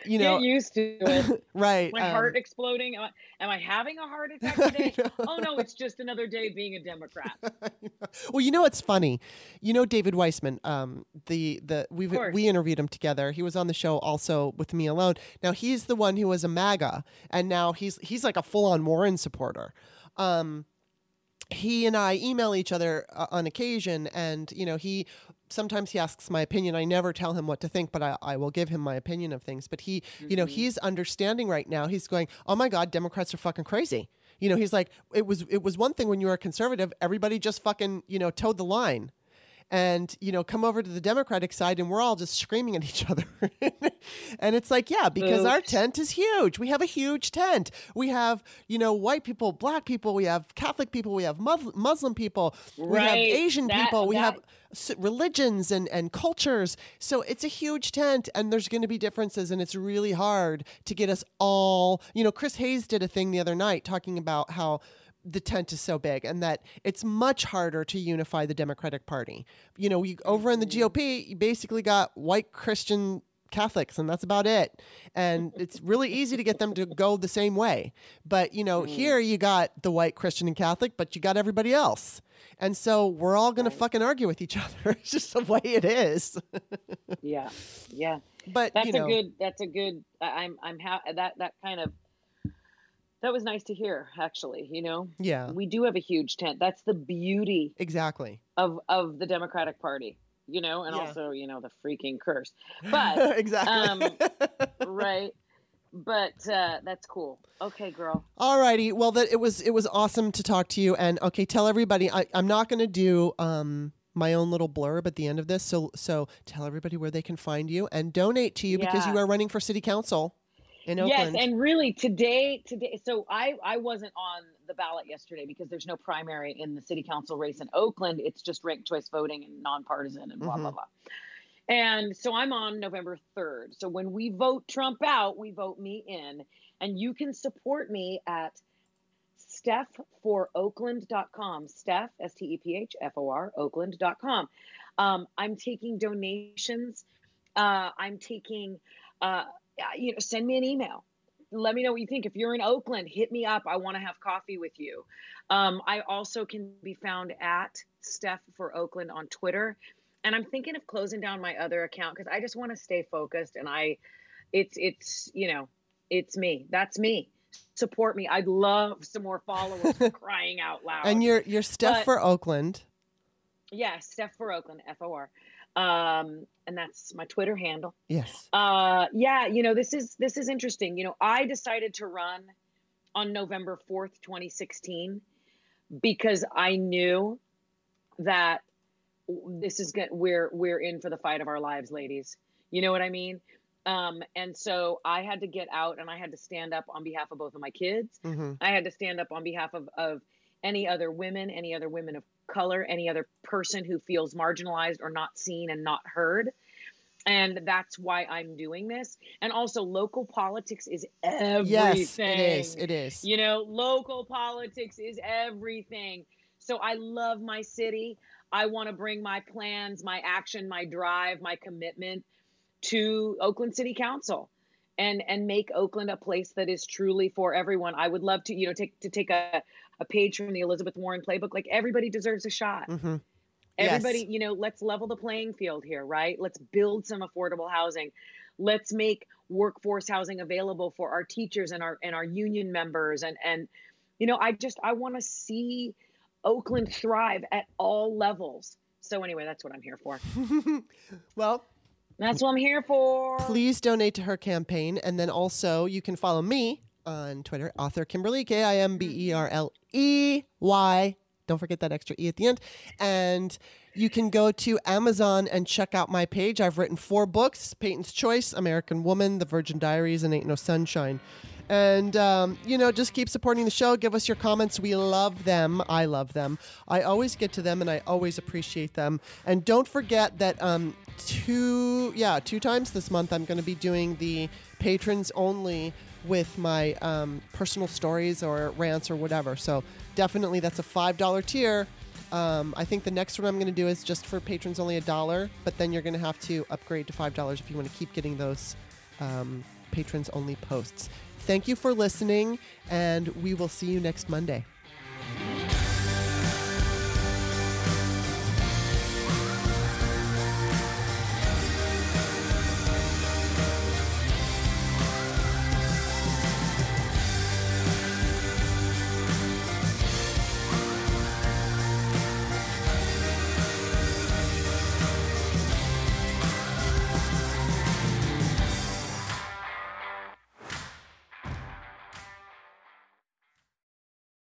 You know, Get used to it. right? My um, heart exploding. Am I, am I having a heart attack today? oh no, it's just another day being a Democrat. well, you know what's funny? You know David Weissman. Um, the the we we interviewed him together. He was on the show also with me alone. Now he's the one who was a MAGA, and now he's he's like a full on Warren supporter. Um, he and I email each other uh, on occasion, and you know he sometimes he asks my opinion. I never tell him what to think, but I, I will give him my opinion of things. But he, you know, mm-hmm. he's understanding right now. He's going, "Oh my God, Democrats are fucking crazy." You know, he's like, "It was it was one thing when you were a conservative, everybody just fucking you know toed the line." And you know, come over to the Democratic side, and we're all just screaming at each other. and it's like, yeah, because our tent is huge. We have a huge tent. We have, you know, white people, black people. We have Catholic people. We have Muslim people. We have Asian That- people. We have that- s- religions and, and cultures. So it's a huge tent, and there's going to be differences, and it's really hard to get us all. You know, Chris Hayes did a thing the other night talking about how the tent is so big and that it's much harder to unify the Democratic Party. You know, you, over in the mm-hmm. GOP, you basically got white Christian Catholics, and that's about it. And it's really easy to get them to go the same way. But, you know, mm. here you got the white Christian and Catholic, but you got everybody else. And so we're all going to fucking argue with each other. It's just the way it is. yeah. Yeah. But, That's you know, a good that's a good I'm I'm ha- that that kind of that was nice to hear actually, you know. yeah, We do have a huge tent. That's the beauty exactly. of of the Democratic Party, you know, and Yeah. also, you know, the freaking curse. But exactly. um, right. But uh, that's cool. Okay, girl. All righty. Well, that it was it was awesome to talk to you. And okay, tell everybody. I, I'm not going to do um my own little blurb at the end of this. So so tell everybody where they can find you and donate to you because you are running for city council in Yes, and really today, today. So I I wasn't on the ballot yesterday because there's no primary in the city council race in Oakland. It's just ranked choice voting and nonpartisan and blah blah Mhm. blah. And so I'm on November 3rd. So when we vote Trump out, we vote me in, and you can support me at stephforoakland.com. Steph, S T E P H F O R, Oakland.com. Um, I'm taking donations. Uh, I'm taking, uh, you know, send me an email. Let me know what you think. If you're in Oakland, hit me up. I want to have coffee with you. Um, I also can be found at Steph for Oakland on Twitter. And I'm thinking of closing down my other account because I just want to stay focused. And I, it's, it's, you know, it's me. That's me. Support me. I'd love some more followers crying out loud. and you're you're Steph But- for Oakland. yeah, Steph for Oakland, F O R. Um, and that's my Twitter handle. Yes. Uh, yeah, you know, this is this is interesting. You know, I decided to run on November 4th, 2016 because I knew that this is good we're we're in for the fight of our lives, ladies. You know what I mean? Um, and so I had to get out and I had to stand up on behalf of both of my kids. hmm I had to stand up on behalf of, of any other women, any other women of color, any other person who feels marginalized or not seen and not heard. And that's why I'm doing this. And also, local politics is everything. Yes, it is. It is. You know, local politics is everything. So I love my city. I want to bring my plans, my action, my drive, my commitment to Oakland City Council and and make Oakland a place that is truly for everyone. I would love to, you know, take to take a, a page from the Elizabeth Warren playbook. Like everybody deserves a shot. hmm Yes. Everybody, you know, let's level the playing field here, right? Let's build some affordable housing. Let's make workforce housing available for our teachers and our and our union members and and you know, I just I want to see Oakland thrive at all levels. So anyway, that's what I'm here for. well, That's what I'm here for. please donate to her campaign, and then also you can follow me on Twitter. Author Kimberly, K I M B E R L E Y. Don't forget that extra E at the end. And you can go to Amazon and check out my page. I've written four books Peyton's Choice, American Woman, The Virgin Diaries, and Ain't No Sunshine. And, um, you know, just keep supporting the show. Give us your comments. We love them. I love them. I always get to them and I always appreciate them. And don't forget that um, two, yeah, two times this month I'm going to be doing the patrons only with my um, personal stories or rants or whatever. So definitely that's a $5 tier. Um, I think the next one I'm going to do is just for patrons only a dollar, but then you're going to have to upgrade to $5 if you want to keep getting those um, patrons only posts. Thank you for listening, and we will see you next Monday.